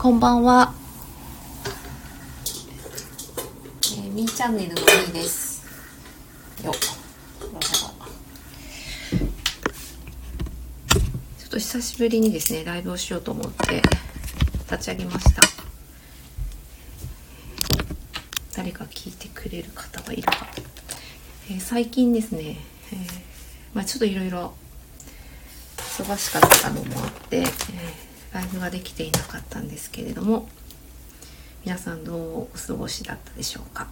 こんばんは。えー、みーチャンネルのみーです。よっ。ちょっと久しぶりにですね、ライブをしようと思って立ち上げました。誰か聞いてくれる方がいるか。えー最近ですね、えーまあちょっといろいろ忙しかったのもあって、えーライブができていなかったんですけれども皆さんどうお過ごしだったでしょうか、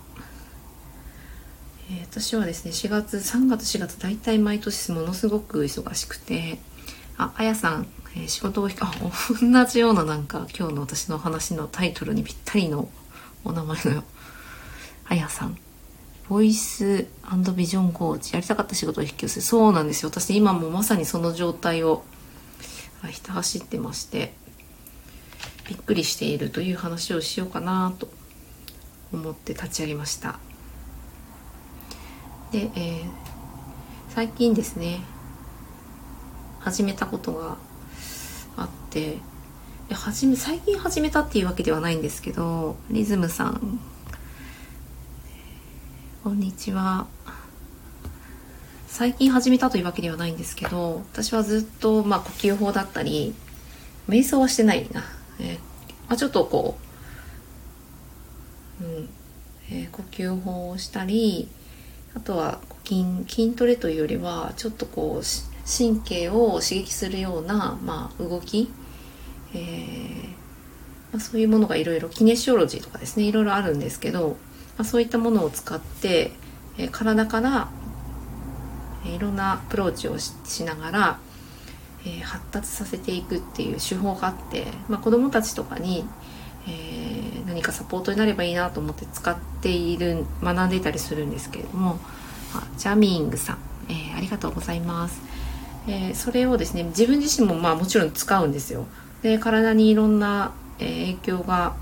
えー私はですね4月3月4月大体毎年ものすごく忙しくてああやさん、えー仕事を あ同じようななんか今日の私の話のタイトルにぴったりのお名前のよあやさんボイスビジョンコーチやりたかった仕事を引き寄せそうなんですよ。私今もまさにその状態をひた走ってましてびっくりしているという話をしようかなと思って立ち上げました。で、えー最近ですね始めたことがあって始め最近始めたっていうわけではないんですけどリズムさんこんにちは。最近始めたというわけではないんですけど私はずっと、まあ、呼吸法だったり瞑想はしてないな、えーまあ、ちょっとこう、うんえー呼吸法をしたりあとは筋筋トレというよりはちょっとこう神経を刺激するような、まあ、動き、えーまあ、そういうものがいろいろキネシオロジーとかですねいろいろあるんですけど、まあ、そういったものを使って、えー体からいろんなアプローチをしながら、え発達させていくっていう手法があって、まあ、子どもたちとかに、えー何かサポートになればいいなと思って使っている学んでいたりするんですけれどもあジャミングさん、えーありがとうございます、えーそれをですね自分自身もまあもちろん使うんですよ。で体にいろんな、え影響が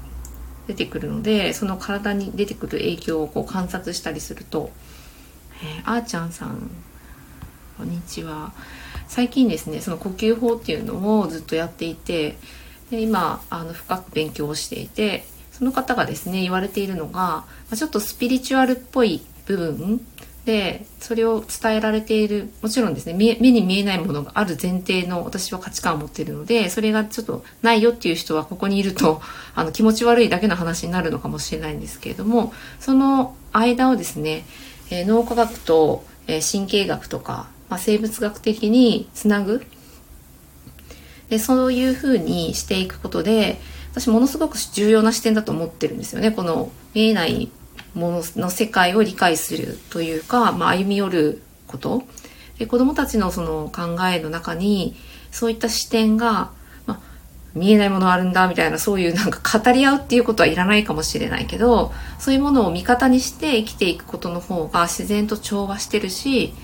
出てくるのでその体に出てくる影響をこう観察したりすると、えあーちゃんさんこんにちは。最近ですねその呼吸法っていうのをずっとやっていてで今あの深く勉強をしていてその方がですね言われているのが、まちょっとスピリチュアルっぽい部分でそれを伝えられているもちろんですね目に見えないものがある前提の私は価値観を持っているのでそれがちょっとないよっていう人はここにいるとあの気持ち悪いだけの話になるのかもしれないんですけれどもその間をですね、え脳科学と、え神経学とか、まあ、生物学的につなぐ。でそういうふうにしていくことで私ものすごく重要な視点だと思ってるんですよね。この見えないものの世界を理解するというか、まあ、歩み寄ること。で子どもたちのその考えの中にそういった視点が、まあ、見えないものあるんだみたいなそういうなんか語り合うっていうことはいらないかもしれないけどそういうものを味方にして生きていくことの方が自然と調和してるし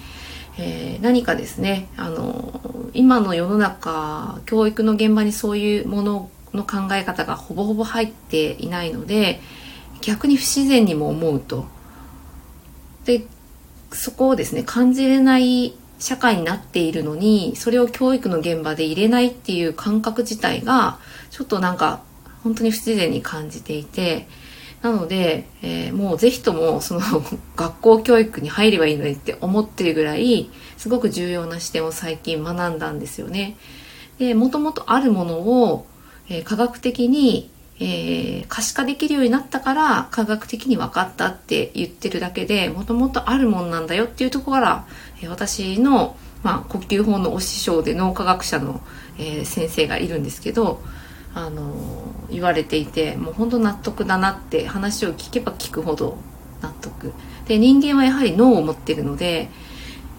えー何かですねあの今の世の中教育の現場にそういうものの考え方がほぼほぼ入っていないので逆に不自然にも思うと。でそこをですね感じれない社会になっているのにそれを教育の現場で入れないっていう感覚自体がちょっとなんか本当に不自然に感じていてなので、えーもうぜひともその 学校教育に入ればいいのにって思ってるぐらいすごく重要な視点を最近学んだんですよね。でもともとあるものを、えー科学的に、えー可視化できるようになったから科学的に分かったって言ってるだけでもともとあるもんなんだよっていうところから、えー私の、まあ、呼吸法のお師匠で脳科学者の、えー先生がいるんですけどあの言われていてもう本当納得だなって話を聞けば聞くほど納得。で人間はやはり脳を持ってるので、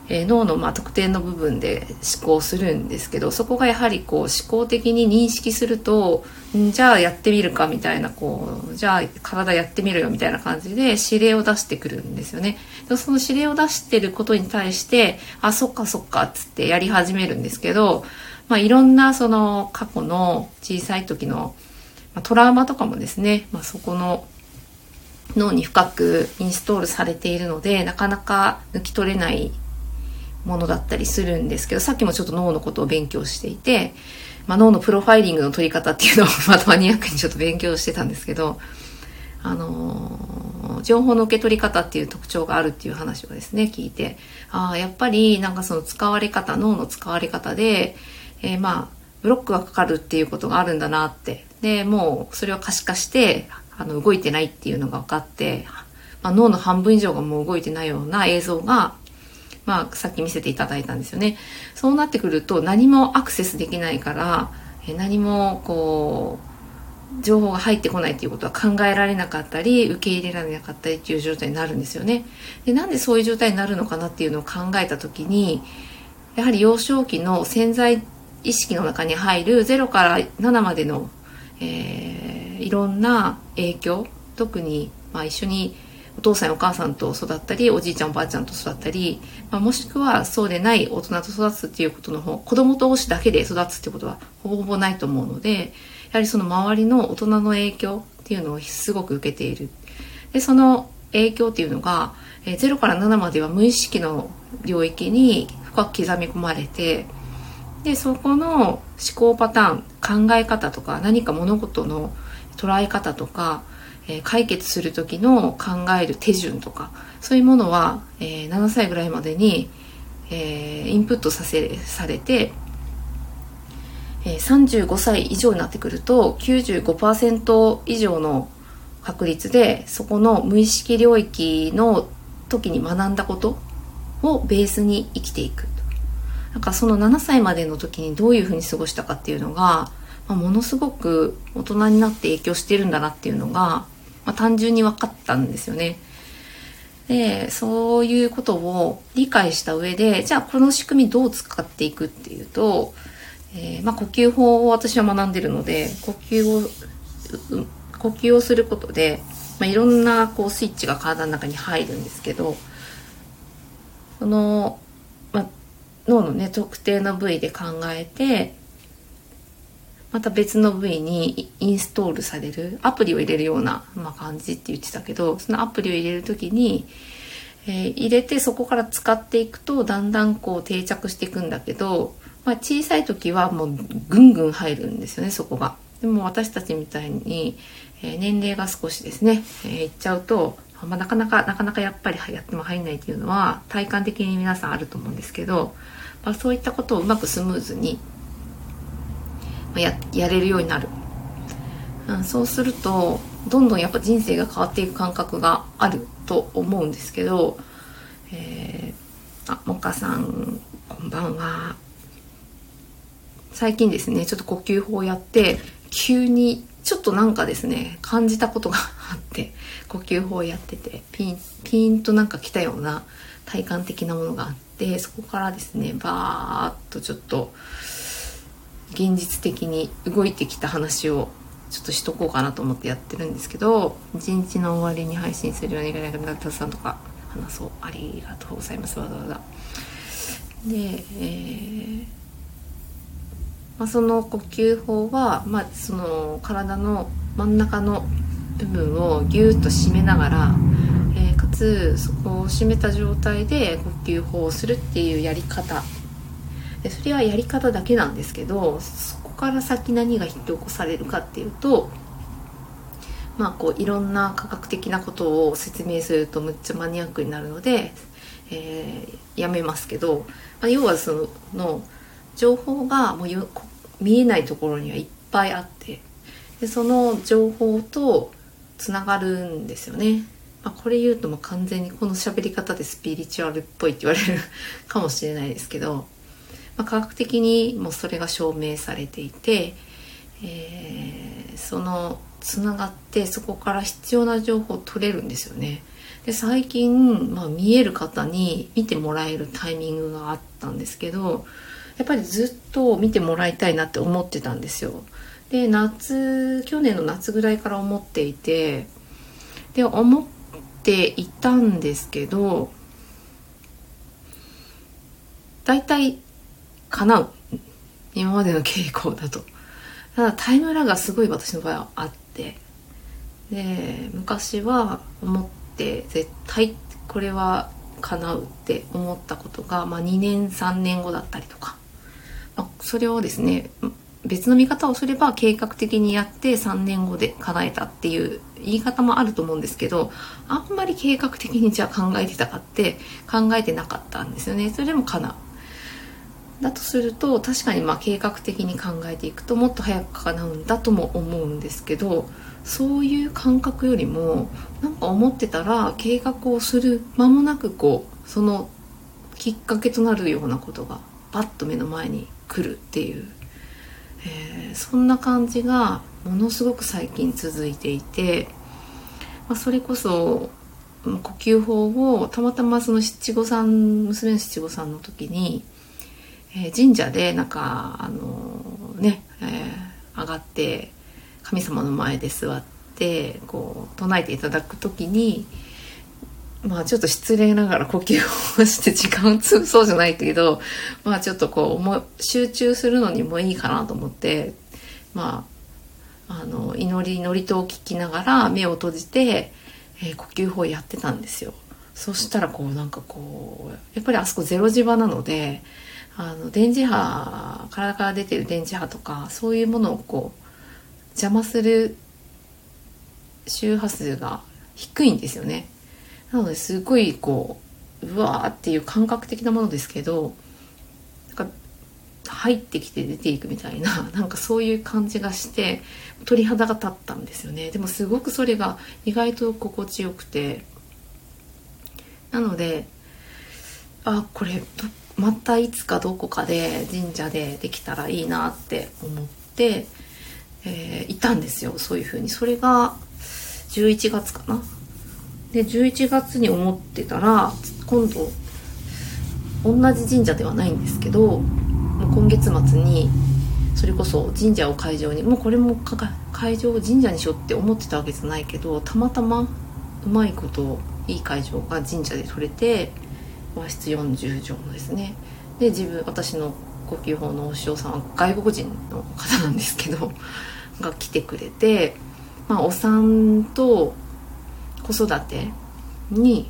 えー脳のまあ特定の部分で思考するんですけどそこがやはりこう思考的に認識するとじゃあやってみるかみたいなこうじゃあ体やってみるよみたいな感じで指令を出してくるんですよね。でその指令を出してることに対してあそっかそっかっつってやり始めるんですけどまあ、いろんなその過去の小さい時の、トラウマとかもですね、まあ、そこの脳に深くインストールされているのでなかなか抜き取れないものだったりするんですけどさっきもちょっと脳のことを勉強していてまあ、脳のプロファイリングの取り方っていうのをまたマニアックにちょっと勉強してたんですけど、あのー、情報の受け取り方っていう特徴があるっていう話をですね、聞いて、ああ、やっぱりなんかその使われ方、脳の使われ方で、えー、まあ、ブロックがかかるっていうことがあるんだなって。で、もうそれを可視化して、あの、動いてないっていうのが分かって、まあ、脳の半分以上がもう動いてないような映像が、まあ、さっき見せていただいたんですよね。そうなってくると何もアクセスできないから、え何もこう、情報が入ってこないっていうことは考えられなかったり、受け入れられなかったりっていう状態になるんですよね。で、なんでそういう状態になるのかなっていうのを考えたときに、やはり幼少期の潜在意識の中に入る0から7までの、えー、いろんな影響、特に、まあ、一緒にお父さんお母さんと育ったりおじいちゃんおばあちゃんと育ったり、まあ、もしくはそうでない大人と育つっていうことの方子供同士だけで育つってことはほぼほぼないと思うのでやはりその周りの大人の影響っていうのをすごく受けている。でその影響っていうのが、えー、0から7までは無意識の領域に深く刻み込まれてでそこの思考パターン考え方とか何か物事の捉え方とかえ解決する時の考える手順とかそういうものは、えー、7歳ぐらいまでに、えー、インプットさせされて、え、35歳以上になってくると95%以上の確率でそこの無意識領域の時に学んだことをベースに生きていく。なんかその7歳までの時にどういうふうに過ごしたかっていうのが、まあ、ものすごく大人になって影響してるんだなっていうのがまあ、単純に分かったんですよね。で、そういうことを理解した上で、じゃあこの仕組みどう使っていくっていうと、えー、まあ、呼吸法を私は学んでるので、呼吸を、呼吸をすることで、まあ、いろんなこうスイッチが体の中に入るんですけど、その、脳のね、特定の部位で考えて、また別の部位にインストールされるアプリを入れるような、まあ、感じって言ってたけどそのアプリを入れる時に、えー、入れてそこから使っていくとだんだんこう定着していくんだけど、まあ、小さい時はもうぐんぐん入るんですよねそこが。でも私たちみたいに、えー、年齢が少しですね、えー、いっちゃうと、まあ、なかなかなかなかやっぱりやっても入んないっていうのは体感的に皆さんあると思うんですけど、まあ、そういったことをうまくスムーズにややれるようになる、うん、そうするとどんどんやっぱ人生が変わっていく感覚があると思うんですけど、えー、あもかさんこんばんは。最近ですねちょっと呼吸法をやって急にちょっとなんかですね感じたことがあって呼吸法をやっててピンピンとなんか来たような体感的なものがあってそこからですねバーッとちょっと現実的に動いてきた話をちょっとしとこうかなと思ってやってるんですけど一日の終わりに配信するようになくなったさんとか話そうありがとうございますわざわざで、えーまあ、その呼吸法は、まあ、その体の真ん中の部分をギューッと締めながら、かつそこを締めた状態で呼吸法をするっていうやり方でそれはやり方だけなんですけどそこから先何が引き起こされるかっていうとまあこういろんな科学的なことを説明するとむっちゃマニアックになるので、えー、やめますけど、まあ、要はその情報がもう見えないところにはいっぱいあってでその情報とつながるんですよね。まあ、これ言うとも完全にこの喋り方でスピリチュアルっぽいって言われるかもしれないですけどまあ、科学的にもそれが証明されていて、えー、そのつながってそこから必要な情報を取れるんですよね。で最近、まあ、見える方に見てもらえるタイミングがあったんですけどやっぱりずっと見てもらいたいなって思ってたんですよ。で夏去年の夏ぐらいから思っていてで思っていたんですけど大体叶う。今までの傾向だと。ただタイムラグがすごい私の場合はあって。で昔は思って絶対これは叶うって思ったことが、まあ、2年3年後だったりとか、まあ、それをですね別の見方をすれば計画的にやって3年後で叶えたっていう言い方もあると思うんですけどあんまり計画的にじゃあ考えてたかって考えてなかったんですよね。それでも叶うだとすると確かにまあ計画的に考えていくともっと早く叶うんだとも思うんですけどそういう感覚よりもなんか思ってたら計画をする間もなくこうそのきっかけとなるようなことがパッと目の前に来るっていう、えー、そんな感じがものすごく最近続いていて、まあ、それこそ呼吸法をたまたまその七五三娘の七五三の時にえー、神社でなんかあのー、ね、えー、上がって神様の前で座ってこう唱えていただく時にまあちょっと失礼ながら呼吸をして時間を潰そうじゃないけどまあちょっとこう集中するのにもいいかなと思ってまああの祈り祝詞を聞きながら目を閉じて、えー、呼吸法やってたんですよ。そしたらこうなんかこうやっぱりあそこゼロ磁場なのであの電磁波体から出てる電磁波とかそういうものをこう邪魔する周波数が低いんですよねなのですごいこううわーっていう感覚的なものですけどなんか入ってきて出ていくみたいな なんかそういう感じがして鳥肌が立ったんですよね。でもすごくそれが意外と心地よくて。なのであこれまたいつかどこかで神社でできたらいいなって思って、えー、いたんですよそういう風に。それが11月かなで11月に思ってたら今度同じ神社ではないんですけど今月末にそれこそ神社を会場にもうこれも会場を神社にしようって思ってたわけじゃないけどたまたまうまいこといい会場が神社で取れて和室40畳のですね。で自分私の呼吸法のお師匠さんは外国人の方なんですけどが来てくれて、まあ、お産と子育てに、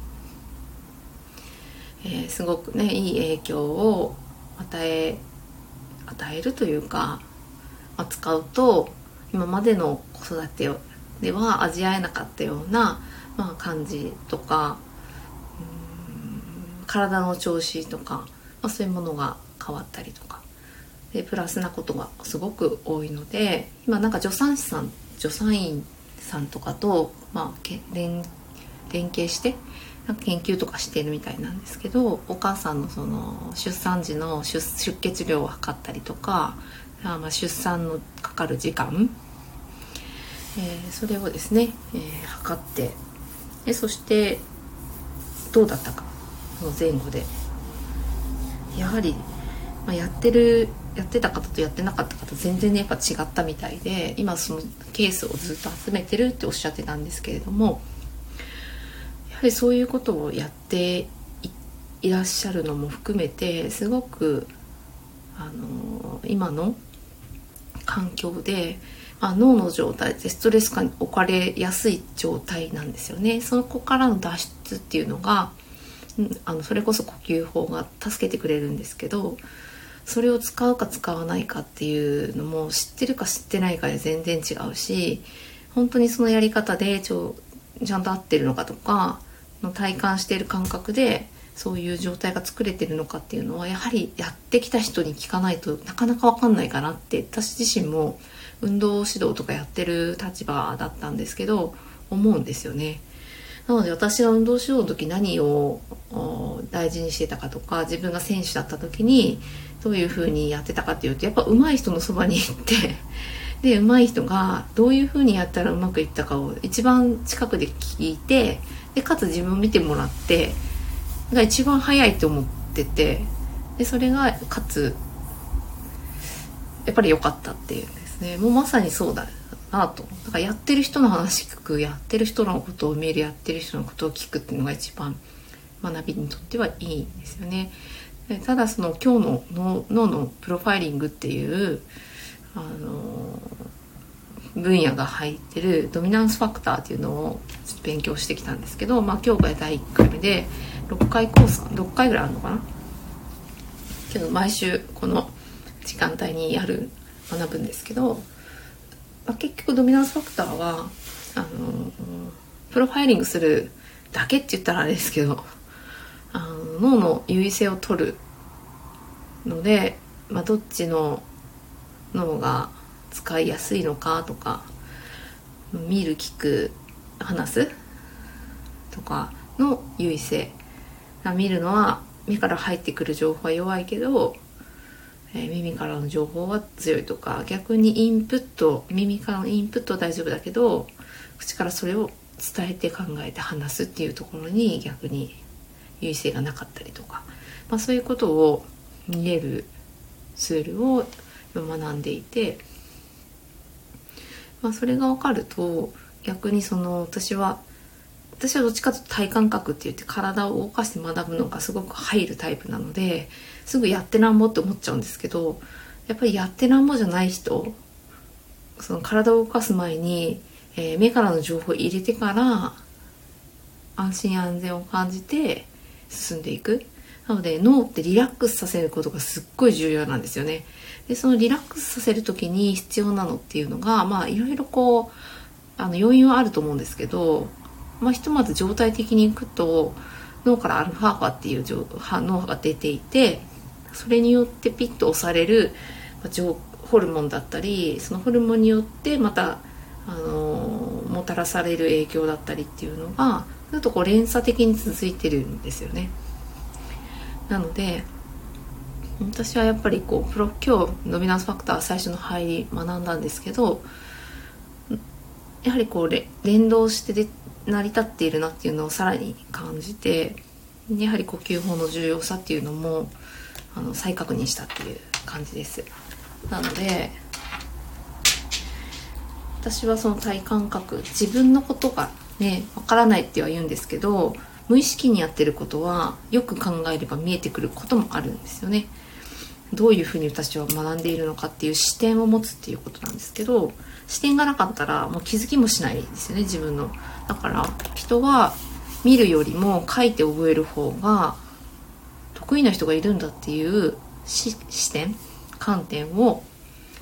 えー、すごくねいい影響を与え与えるというか扱うと今までの子育てでは味わえなかったような、まあ、感じとか体の調子とか、まあ、そういうものが変わったりとか。でプラスなことがすごく多いので今なんか助産師さん助産院さんとかと、まあ、連連携してなんか研究とかしてるみたいなんですけどお母さんのその出産時の出血量を測ったりとかあまあ出産のかかる時間、えー、それをですね、えー、測ってでそしてどうだったかの前後で。やはり、まあ、やってるやってた方とやってなかった方全然ねやっぱ違ったみたいで今そのケースをずっと集めてるっておっしゃってたんですけれどもやはりそういうことをやっていらっしゃるのも含めてすごくあの今の環境で、まあ、脳の状態でストレス下に置かれやすい状態なんですよね。そこからの脱出っていうのがあのそれこそ呼吸法が助けてくれるんですけどそれを使うか使わないかっていうのも知ってるか知ってないかで全然違うし本当にそのやり方でちょちゃんと合ってるのかとかの体感している感覚でそういう状態が作れてるのかっていうのはやはりやってきた人に聞かないとなかなか分かんないかなって私自身も運動指導とかやってる立場だったんですけど思うんですよね。なので私が運動しようの時何を大事にしてたかとか自分が選手だった時にどういう風にやってたかっていうとやっぱ上手い人のそばに行って で上手い人がどういう風にやったらうまくいったかを一番近くで聞いてでかつ自分を見てもらってが一番早いと思っててでそれがかつやっぱり良かったっていうんですね。もうまさにそうだ。なとだからやってる人の話聞くやってる人のことを見るやってる人のことを聞くっていうのが一番学びにとってはいいんですよね。ただその今日の脳のプロファイリングっていうあの分野が入ってるドミナンスファクターっていうのを勉強してきたんですけど、まあ、今日が第1回目で6回コース6回ぐらいあるのかな？けど毎週この時間帯にやる学ぶんですけど、まあ、結局ドミナンスファクターはあのプロファイリングするだけって言ったらあれですけどあの脳の優位性を取るので、まあ、どっちの脳が使いやすいのかとか見る聞く話すとかの優位性。見るのは目から入ってくる情報は弱いけど、え、耳からの情報は強いとか逆にインプット耳からのインプットは大丈夫だけど口からそれを伝えて考えて話すっていうところに逆に優位性がなかったりとか、まあ、そういうことを見れるツールを学んでいて、まあ、それが分かると逆にその私は私はどっちかというと体感覚って言って体を動かして学ぶのがすごく入るタイプなのですぐやってなんぼって思っちゃうんですけどやっぱりやってなんぼじゃない人その体を動かす前に、えー、目からの情報を入れてから安心安全を感じて進んでいく。なので脳ってリラックスさせることがすっごい重要なんですよね。でそのリラックスさせる時に必要なのっていうのがまあいろいろこうあの要因はあると思うんですけどまあ、ひとまず状態的にいくと脳からアルファ波っていう脳波が出ていてそれによってピッと押されるホルモンだったりそのホルモンによってまた、あの、もたらされる影響だったりっていうのがちょっとこう連鎖的に続いてるんですよね。なので私はやっぱりこうプロ今日ノビナンスファクター最初の入り学んだんですけどやはりこう連動してで成り立っているなっていうのをさらに感じてやはり呼吸法の重要さっていうのもあの再確認したっていう感じです。なので私はその体感覚自分のことがねわからないっては言うんですけど無意識にやってることはよく考えれば見えてくることもあるんですよね。どういうふうに私は学んでいるのかっていう視点を持つっていうことなんですけど視点がなかったらもう気づきもしないですよね自分の。だから人は見るよりも書いて覚える方が得意な人がいるんだっていう視点観点を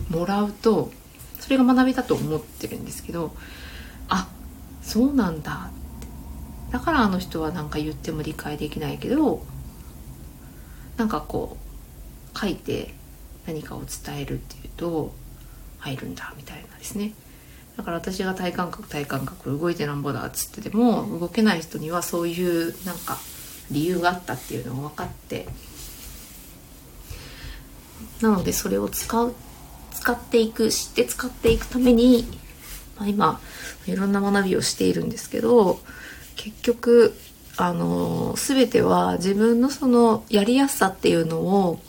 もらうとそれが学びだと思ってるんですけどあそうなんだって。だからあの人は何か言っても理解できないけどなんかこう書いて何かを伝えるっていうと入るんだみたいなですね。だから私が体感覚体感覚動いてなんぼだっつってても動けない人にはそういうなんか理由があったっていうのが分かって。なのでそれを使う使っていく知って使っていくために、まあ、今いろんな学びをしているんですけど結局あの全ては自分のそのやりやすさっていうのを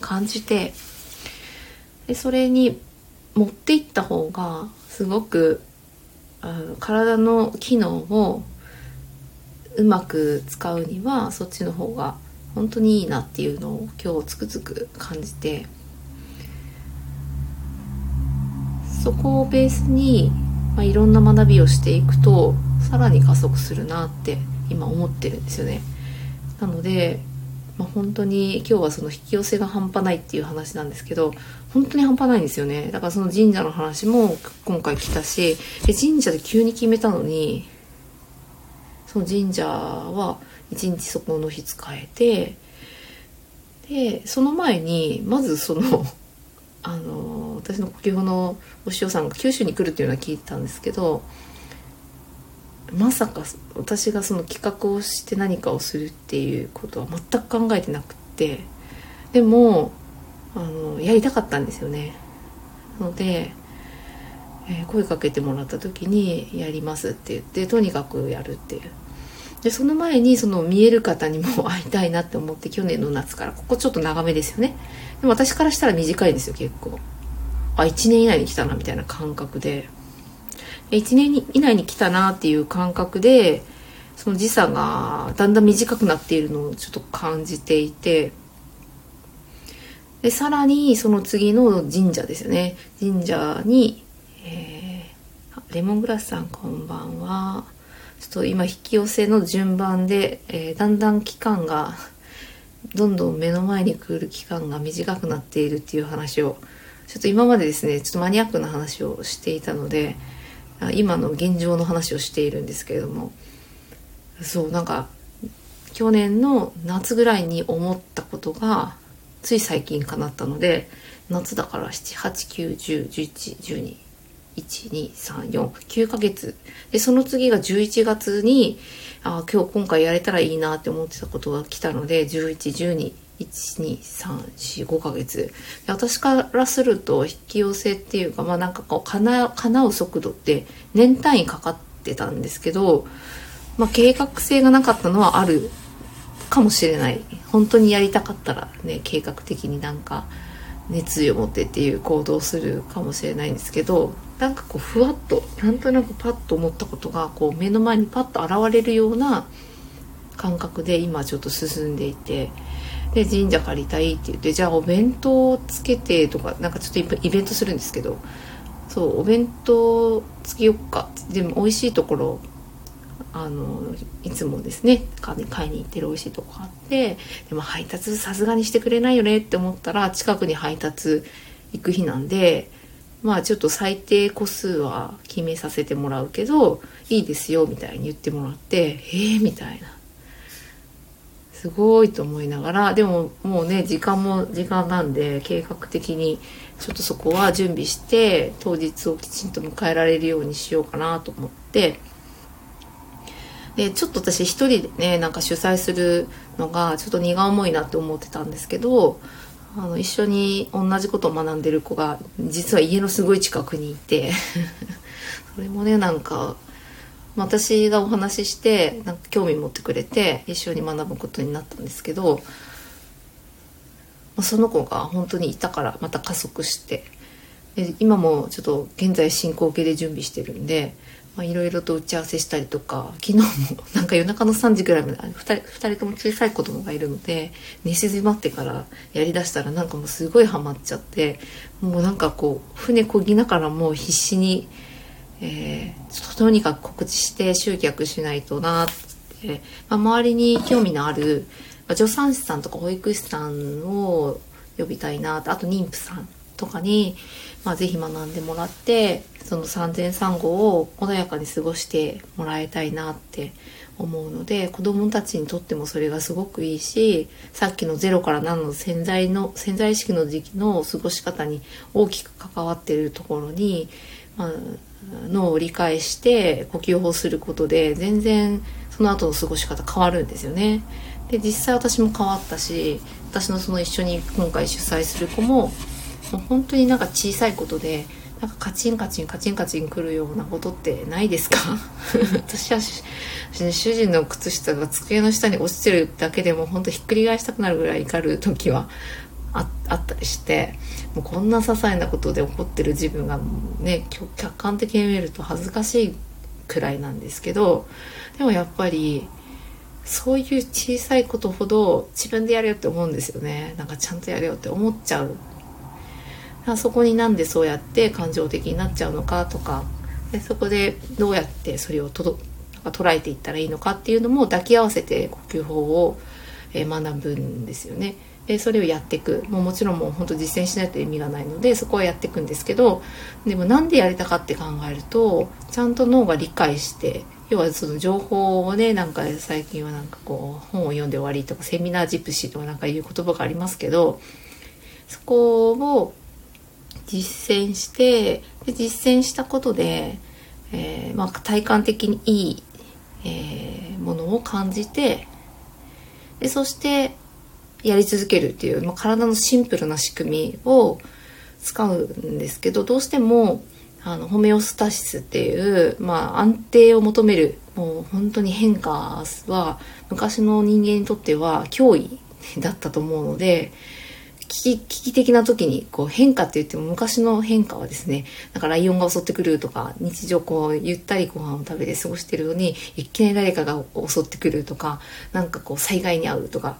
感じてでそれに持っていった方がすごくあの体の機能をうまく使うにはそっちの方が本当にいいなっていうのを今日つくづく感じてそこをベースに、まあ、いろんな学びをしていくとさらに加速するなって今思ってるんですよね。なのでまあ、本当に今日はその引き寄せが半端ないっていう話なんですけど本当に半端ないんですよねだからその神社の話も今回来たしで神社で急に決めたのにその神社は一日そこの日使えてでその前にまずその あの私の呼吸のお師匠さんが九州に来るっていうのは聞いたんですけどまさか私がその企画をして何かをするっていうことは全く考えてなくってでもあのやりたかったんですよね。ので、えー、声かけてもらった時に「やります」って言ってとにかくやるっていう。でその前にその見える方にも会いたいなって思って去年の夏からここちょっと長めですよね。でも私からしたら短いんですよ結構。あ1年以内に来たなみたいな感覚で。1年以内に来たなっていう感覚でその時差がだんだん短くなっているのをちょっと感じていて。でさらにその次の神社ですよね。神社に、えー、レモングラスさんこんばんは。ちょっと今引き寄せの順番で、えー、だんだん期間がどんどん目の前に来る期間が短くなっているっていう話をちょっと今までですねちょっとマニアックな話をしていたので今の現状の話をしているんですけれども。そうなんか去年の夏ぐらいに思ったことがつい最近叶ったので夏だから789101112 12349ヶ月。でその次が11月にあ今日今回やれたらいいなって思ってたことが来たので1112 12345ヶ月。私からすると引き寄せっていうかまあなんかこう叶叶う速度って年単位かかってたんですけど、まあ、計画性がなかったのはあるかもしれない。本当にやりたかったらね計画的になんか熱意を持ってっていう行動をするかもしれないんですけどなんかこうふわっとなんとなくパッと思ったことがこう目の前にパッと現れるような感覚で今ちょっと進んでいてで神社借りたいって言ってじゃあお弁当をつけてとかなんかちょっとイベントするんですけどそうお弁当つけよっか。でも美味しいところあのいつもですね買いに行ってる美味しいとこあってでも配達さすがにしてくれないよねって思ったら近くに配達行く日なんでまあちょっと最低個数は決めさせてもらうけどいいですよみたいに言ってもらってえー、みたいな。すごいと思いながらでももうね時間も時間なんで計画的にちょっとそこは準備して当日をきちんと迎えられるようにしようかなと思って。でちょっと私一人でねなんか主催するのがちょっと荷が重いなって思ってたんですけどあの一緒に同じことを学んでる子が実は家のすごい近くにいて それもねなんか私がお話ししてなんか興味持ってくれて一緒に学ぶことになったんですけどその子が本当にいたからまた加速して今もちょっと現在進行形で準備してるんでいろいろと打ち合わせしたりとか昨日もなんか夜中の3時ぐらいまで 2, 人2人とも小さい子供がいるので寝静まってからやりだしたらなんかもうすごいハマっちゃってもうなんかこう船こぎながらもう必死に、えー、とにかく告知して集客しないとなって、まあ、周りに興味のある、まあ、助産師さんとか保育士さんを呼びたいなあと妊婦さんとかに、まあ、ぜひ学んでもらってその産前産後を穏やかに過ごしてもらいたいなって思うので子どもたちにとってもそれがすごくいいしさっきの0から7の潜在の潜在意識の時期の過ごし方に大きく関わっているところに、まあ、脳を理解して呼吸法することで全然その後の過ごし方変わるんですよね。で実際私も変わったし私のその一緒に今回主催する子も本当になんか小さいことでなんかカチンカチンカチンカチンくるようなことってないですか？私は主人の靴下が机の下に落ちてるだけでも本当ひっくり返したくなるぐらい怒る時はあったりしてもうこんな些細なことで怒ってる自分がね客観的に見ると恥ずかしいくらいなんですけどでもやっぱりそういう小さいことほど自分でやれよって思うんですよね。なんかちゃんとやれよって思っちゃうあそこになんでそうやって感情的になっちゃうのかとかでそこでどうやってそれをとどなんか捉えていったらいいのかっていうのも抱き合わせて呼吸法を学ぶんですよね。でそれをやっていくもうもちろんもう本当実践しないと意味がないのでそこはやっていくんですけどでもなんでやりたかって考えるとちゃんと脳が理解して要はその情報をねなんか最近はなんかこう本を読んで終わりとかセミナージプシーとかなんかいう言葉がありますけどそこを実践してで実践したことで、えー、まあ、体感的にいい、えー、ものを感じてでそしてやり続けるっていう、まあ、体のシンプルな仕組みを使うんですけどどうしてもあのホメオスタシスっていう、まあ、安定を求めるもう本当に変化は昔の人間にとっては脅威だったと思うので危機危機的な時にこう変化って言っても昔の変化はですねだかライオンが襲ってくるとか日常こうゆったりご飯を食べて過ごしてるのにいきなり誰かが襲ってくるとかなんかこう災害に遭うとか、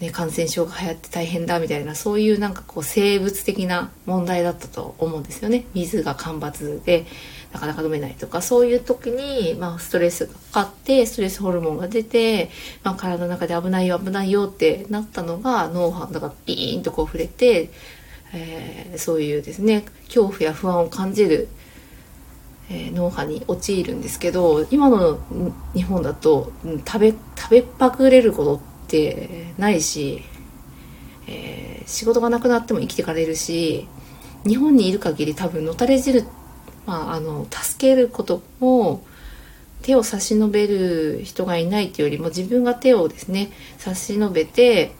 ね、感染症が流行って大変だみたいなそういうなんかこう生物的な問題だったと思うんですよね。水が干ばつで。なかなか飲めないとかそういう時に、まあ、ストレスがかかってストレスホルモンが出て、まあ、体の中で危ないよ危ないよってなったのが脳波がピーンとこう触れて、えー、そういうですね恐怖や不安を感じる、えー、脳波に陥るんですけど今の日本だと食べ食べっぱくれることってないし、えー、仕事がなくなっても生きていかれるし日本にいる限り多分のたれ汁って、まあ、あの助けることも手を差し伸べる人がいないというよりも自分が手をですね差し伸べて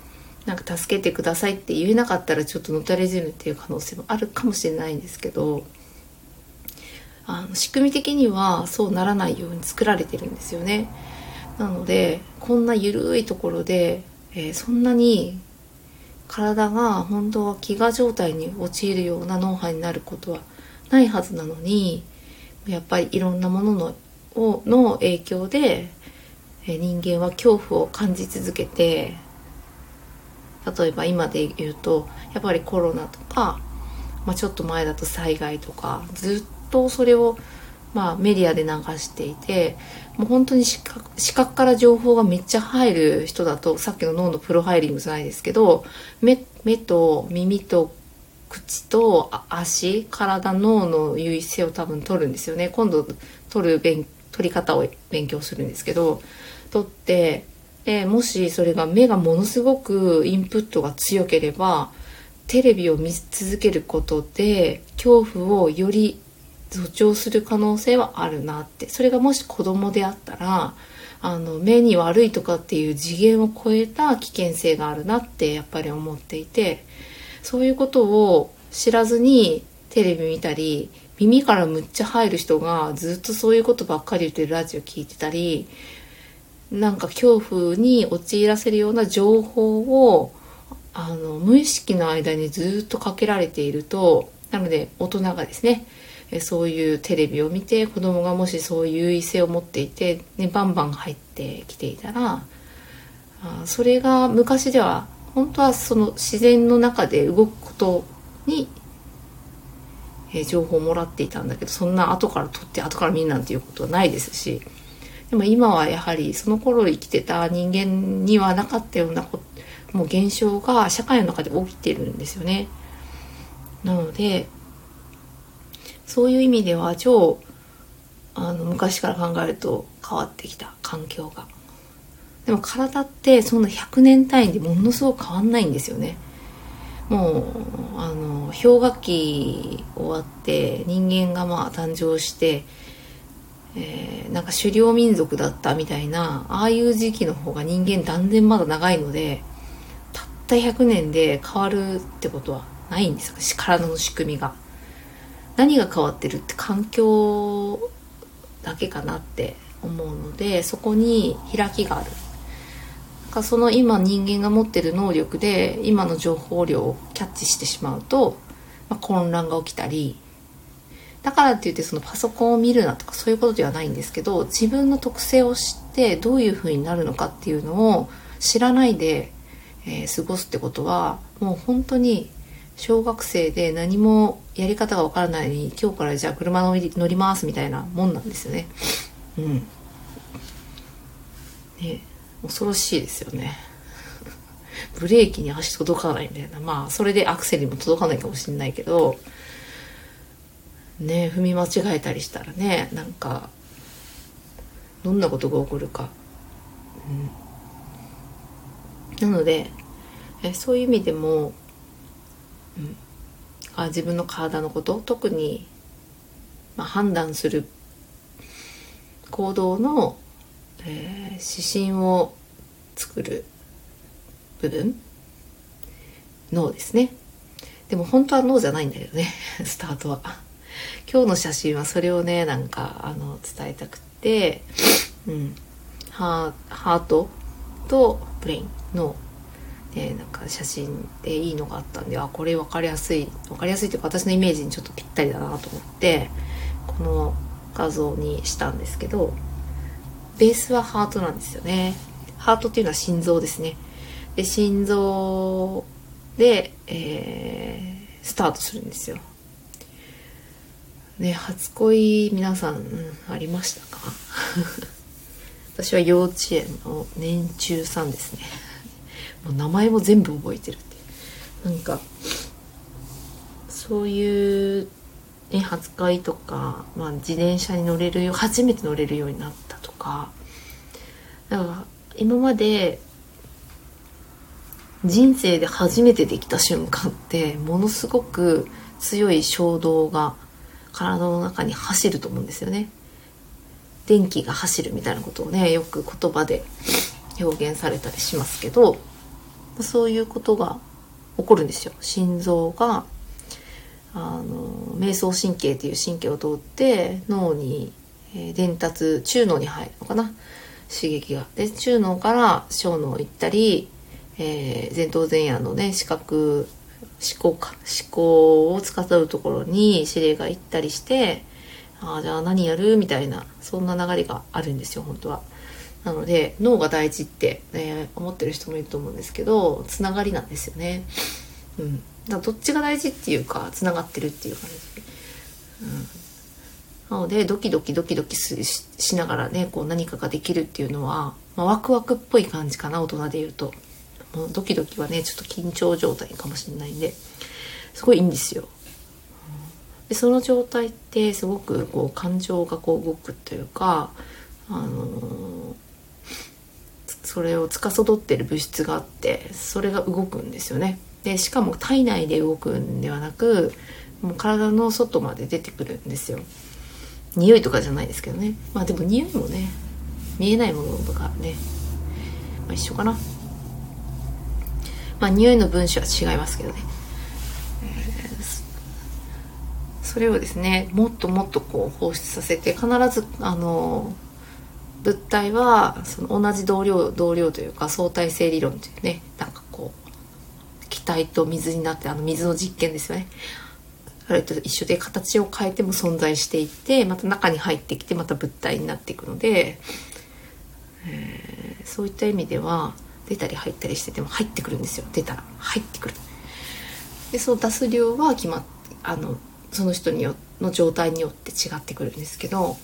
なんか助けてくださいって言えなかったらちょっとのたれ死ぬっていう可能性もあるかもしれないんですけどあの仕組み的にはそうならないように作られてるんですよね。なのでこんな緩いところで、えー、そんなに体が本当は飢餓状態に陥るような脳波になることはないはずなのにやっぱりいろんなもののをの影響で、人間は恐怖を感じ続けて例えば今で言うとやっぱりコロナとか、まあ、ちょっと前だと災害とかずっとそれを、まあ、メディアで流していてもう本当に視覚視覚から情報がめっちゃ入る人だとさっきの脳のプロファイリングじゃないですけど目目と耳と口と足体脳の優位性を多分取るんですよね。今度取る勉取り方を勉強するんですけど取ってでもしそれが目がものすごくインプットが強ければテレビを見続けることで恐怖をより助長する可能性はあるなって。それがもし子供であったらあの目に悪いとかっていう次元を超えた危険性があるなってやっぱり思っていて。そういうことを知らずにテレビ見たり耳からむっちゃ入る人がずっとそういうことばっかり言ってるラジオ聞いてたりなんか恐怖に陥らせるような情報をあの無意識の間にずっとかけられているとなので大人がですねそういうテレビを見て子供がもしそういう優位性を持っていて、ね、バンバン入ってきていたらあそれが昔では本当はその自然の中で動くことに、え情報をもらっていたんだけどそんな後から取って後から見るなんていうことはないですしでも今はやはりその頃生きてた人間にはなかったようなもう現象が社会の中で起きてるんですよね。なのでそういう意味では超あの昔から考えると変わってきた環境が。でも体ってそんな100年単位でものすごく変わんないんですよね。もうあの氷河期終わって人間がまあ誕生してえー、なんか狩猟民族だったみたいなああいう時期の方が人間断然まだ長いのでたった100年で変わるってことはないんですよ体の仕組みが。何が変わってるって環境だけかなって思うのでそこに開きがある。かその今人間が持ってる能力で今の情報量をキャッチしてしまうと、まあ、混乱が起きたりだからって言ってそのパソコンを見るなとかそういうことではないんですけど自分の特性を知ってどういうふうになるのかっていうのを知らないで、えー、過ごすってことはもう本当に小学生で何もやり方がわからないのに今日からじゃあ車乗り乗りますみたいなもんなんですよね。うん。ね恐ろしいですよね。ブレーキに足届かないみたいな。まあそれでアクセルにも届かないかもしれないけどね踏み間違えたりしたらねなんかどんなことが起こるか、うん、なのでえそういう意味でも、うん、あ自分の体のこと？特に、まあ、判断する行動の、えー、指針を作る部分？脳ですね。でも本当は脳じゃないんだけどね。スタートは。今日の写真はそれをねなんかあの伝えたくて、うん、ハートとブレイン。の、ね、なんか写真でいいのがあったんであこれ分かりやすい。分かりやすいというか私のイメージにちょっとぴったりだなと思ってこの画像にしたんですけどベースはハートなんですよね。ハートっていうのは心臓ですね。で心臓で、えー、スタートするんですよ。ね初恋皆さん、うん、ありましたか？私は幼稚園の年中さんですね。もう名前も全部覚えてるって。なんかそういうね、初恋とか、まあ、自転車に乗れるよ初めて乗れるようになったかだから今まで人生で初めてできた瞬間ってものすごく強い衝動が体の中に走ると思うんですよね。電気が走るみたいなことをねよく言葉で表現されたりしますけどそういうことが起こるんですよ。心臓があの瞑想神経っていう神経を通って脳に、え、伝達中脳に入るのかな？刺激が。で中脳から小脳行ったり、えー、前頭前野のね視覚思考か思考を司るところに指令が行ったりしてああじゃあ何やる？みたいなそんな流れがあるんですよ本当は。なので脳が大事って、ね、思ってる人もいると思うんですけどつながりなんですよね。うん、だどっちが大事っていうかつながってるっていう感じ、うん、なのでドキドキドキドキしながらねこう何かができるっていうのは、まあ、ワクワクっぽい感じかな大人で言うと。もうドキドキはねちょっと緊張状態かもしれないんですごいいいんですよ。でその状態ってすごくこう感情がこう動くというかあのー、それを司ってる物質があってそれが動くんですよね。でしかも体内で動くんではなくもう体の外まで出てくるんですよ。匂いとかじゃないですけどね。まあでも匂いもね見えないものとかね、まあ、一緒かな。まあ匂いの分子は違いますけどね、それをですねもっともっとこう放出させて必ずあの物体はその同じ同量同量というか相対性理論というねなんかこう気体と水になってあの水の実験ですよね。あれと一緒で形を変えても存在していてまた中に入ってきてまた物体になっていくので、えー、そういった意味では出たり入ったりしてても入ってくるんですよ。出たら入ってくる。でその出す量は決まってあのその人によの状態によって違ってくるんですけど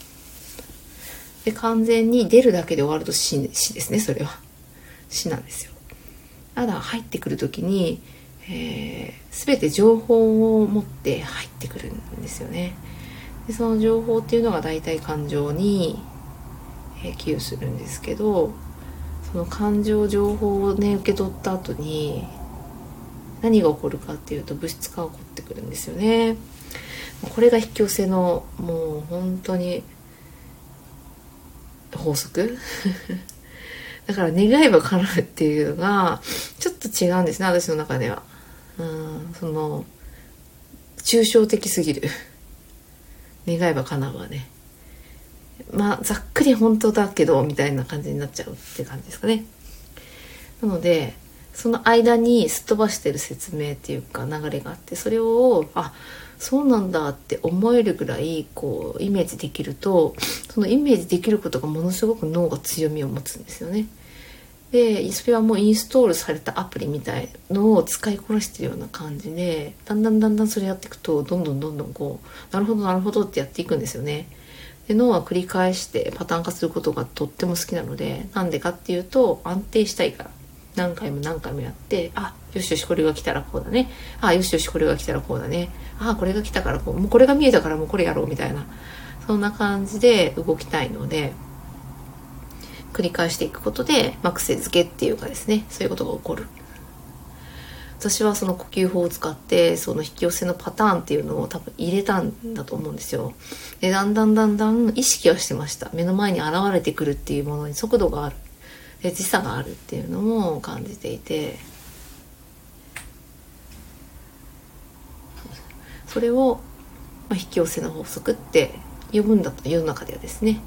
で完全に出るだけで終わると死死ですねそれは。死なんですよ。ただ入ってくる時に、え、全て情報を持って入ってくるんですよね。でその情報っていうのが大体感情に、えー、寄与するんですけどその感情情報をね受け取った後に何が起こるかっていうと物質化が起こってくるんですよね。これが引き寄せのもう本当に法則？だから願えば叶うっていうのがちょっと違うんですね私の中では。その抽象的すぎる 願えば叶うはねまあざっくり本当だけどみたいな感じになっちゃうって感じですかね。なのでその間にすっ飛ばしてる説明っていうか流れがあってそれをあそうなんだって思えるぐらいこうイメージできるとそのイメージできることがものすごく脳が強みを持つんですよね。でそれはもうインストールされたアプリみたいのを使いこなしてるような感じでだんだんだんだんそれやっていくとどんどんどんどんこうなるほどなるほどってやっていくんですよね。で脳は繰り返してパターン化することがとっても好きなのでなんでかっていうと安定したいから何回も何回もやってあよしよしこれが来たらこうだねあよしよしこれが来たらこうだねあこれが来たからこうもうこれが見えたからもうこれやろうみたいなそんな感じで動きたいので。繰り返していくことで、まあ、癖づけっていうかですねそういうことが起こる。私はその呼吸法を使ってその引き寄せのパターンっていうのを多分入れたんだと思うんですよ。でだんだんだんだん意識はしてました。目の前に現れてくるっていうものに速度がある。で時差があるっていうのも感じていて。それを、まあ、引き寄せの法則って呼ぶんだと世の中ではですね。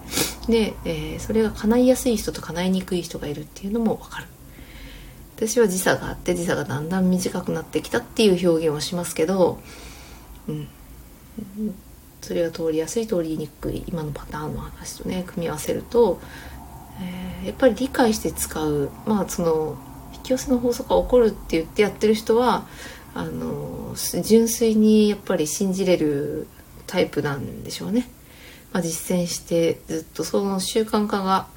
で、えー、それが叶いやすい人と叶いにくい人がいるっていうのも分かる。私は時差があって時差がだんだん短くなってきたっていう表現をしますけど、うん、それが通りやすい通りにくい今のパターンの話とね組み合わせると、えー、やっぱり理解して使うまあその引き寄せの法則が起こるって言ってやってる人はあの純粋にやっぱり信じれるタイプなんでしょうね。まあ、実践してずっとその習慣化が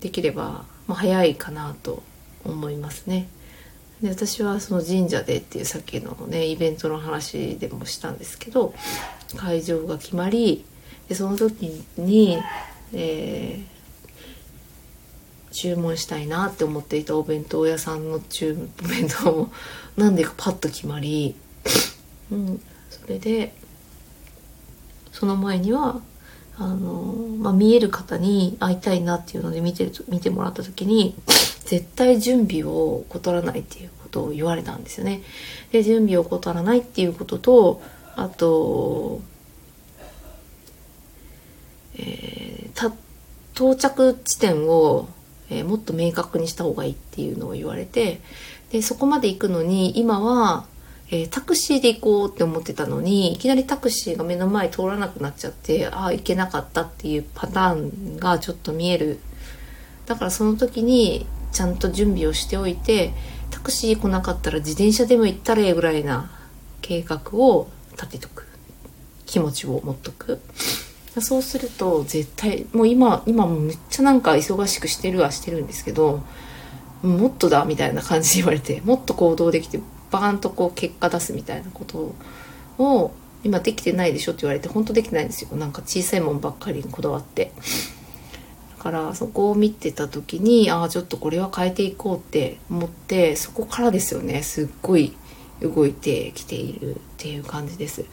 できれば、まあ、早いかなと思いますね。で私はその神社でっていうさっきのねイベントの話でもしたんですけど会場が決まりでその時に、えー、注文したいなって思っていたお弁当屋さんの注お弁当もなんでかパッと決まり、うん、それでその前にはあの、まあ、見える方に会いたいなっていうので見て見てもらった時に絶対準備を怠らないっていうことを言われたんですよね。で準備を怠らないっていうこととあと、えー、到着地点を、えー、もっと明確にした方がいいっていうのを言われてでそこまで行くのに今はえー、タクシーで行こうって思ってたのにいきなりタクシーが目の前通らなくなっちゃってああ行けなかったっていうパターンがちょっと見える。だからその時にちゃんと準備をしておいてタクシー来なかったら自転車でも行ったらええぐらいな計画を立てとく。気持ちを持っとく。そうすると絶対もう今今もめっちゃなんか忙しくしてるはしてるんですけどもっとだみたいな感じで言われてもっと行動できてバーンとこう結果出すみたいなことを今できてないでしょって言われて本当できないんですよ。なんか小さいもんばっかりにこだわって。だからそこを見てた時にああちょっとこれは変えていこうって思ってそこからですよね。すっごい動いてきているっていう感じです。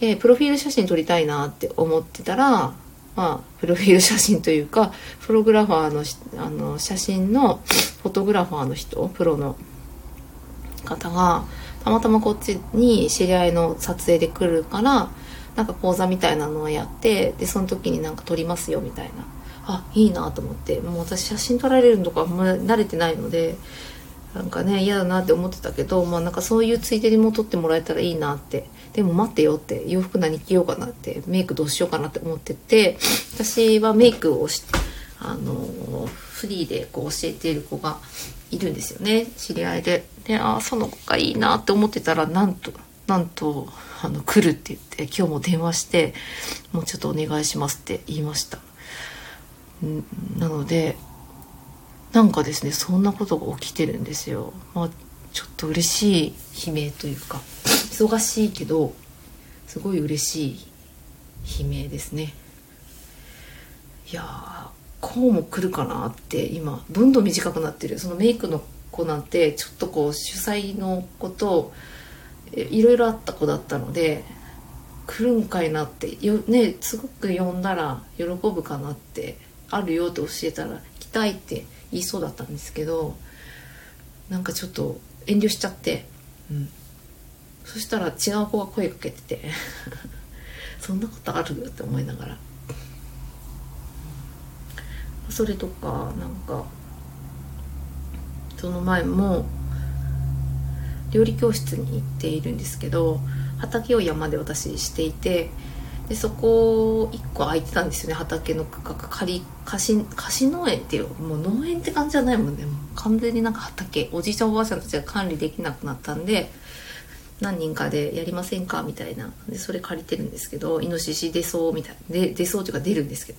でプロフィール写真撮りたいなって思ってたらまあプロフィール写真というかプログラファーのあの写真のフォトグラファーの人プロの方がたまたまこっちに知り合いの撮影で来るからなんか講座みたいなのをやってでその時になんか撮りますよみたいな。あいいなと思って。もう私写真撮られるのとかあんま慣れてないのでなんかね嫌だなって思ってたけどまあなんかそういうついでにも撮ってもらえたらいいなって。でも待ってよって。洋服何着ようかなって。メイクどうしようかなって思ってて。私はメイクをしあのフリーでこう教えている子がいるんですよね。知り合いで。でああその子がいいなって思ってたらなんとなんとあの来るって言って今日も電話してもうちょっとお願いしますって言いました。なのでなんかですねそんなことが起きてるんですよ。まあちょっと嬉しい悲鳴というか忙しいけどすごい嬉しい悲鳴ですね。いやこうも来るかなって今どんどん短くなってる。そのメイクの子なんてちょっとこう主催の子といろいろあった子だったので来るんかいなってよ、ね、すごく呼んだら喜ぶかなってあるよって教えたら来たいって言いそうだったんですけどなんかちょっと遠慮しちゃって、うん、そしたら違う子が声かけてて そんなことある？って思いながら。それとかなんかその前も料理教室に行っているんですけど畑を山で私していてでそこ1個空いてたんですよね畑の区画。仮貸貸農園っていうもう農園って感じじゃないもんね。もう完全になんか畑。おじいちゃんおばあちゃんたちが管理できなくなったんで何人かでやりませんかみたいな。でそれ借りてるんですけどイノシシ出そうみたいな。で出そうというか出るんですけど。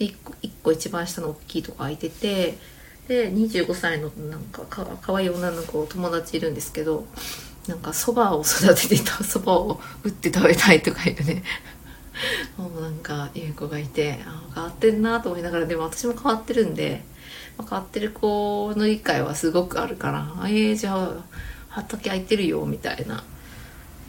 1個 ,1 個一番下の大きいとこ空いててで25歳のなんかかかわいい女の子友達いるんですけどなんかそばを育てていた そばを打って食べたいとか言うね もうなんかいう子がいてあ変わってんなと思いながらでも私も変わってるんで、まあ、変わってる子の理解はすごくあるから「えー、じゃあ畑空いてるよ」みたいな。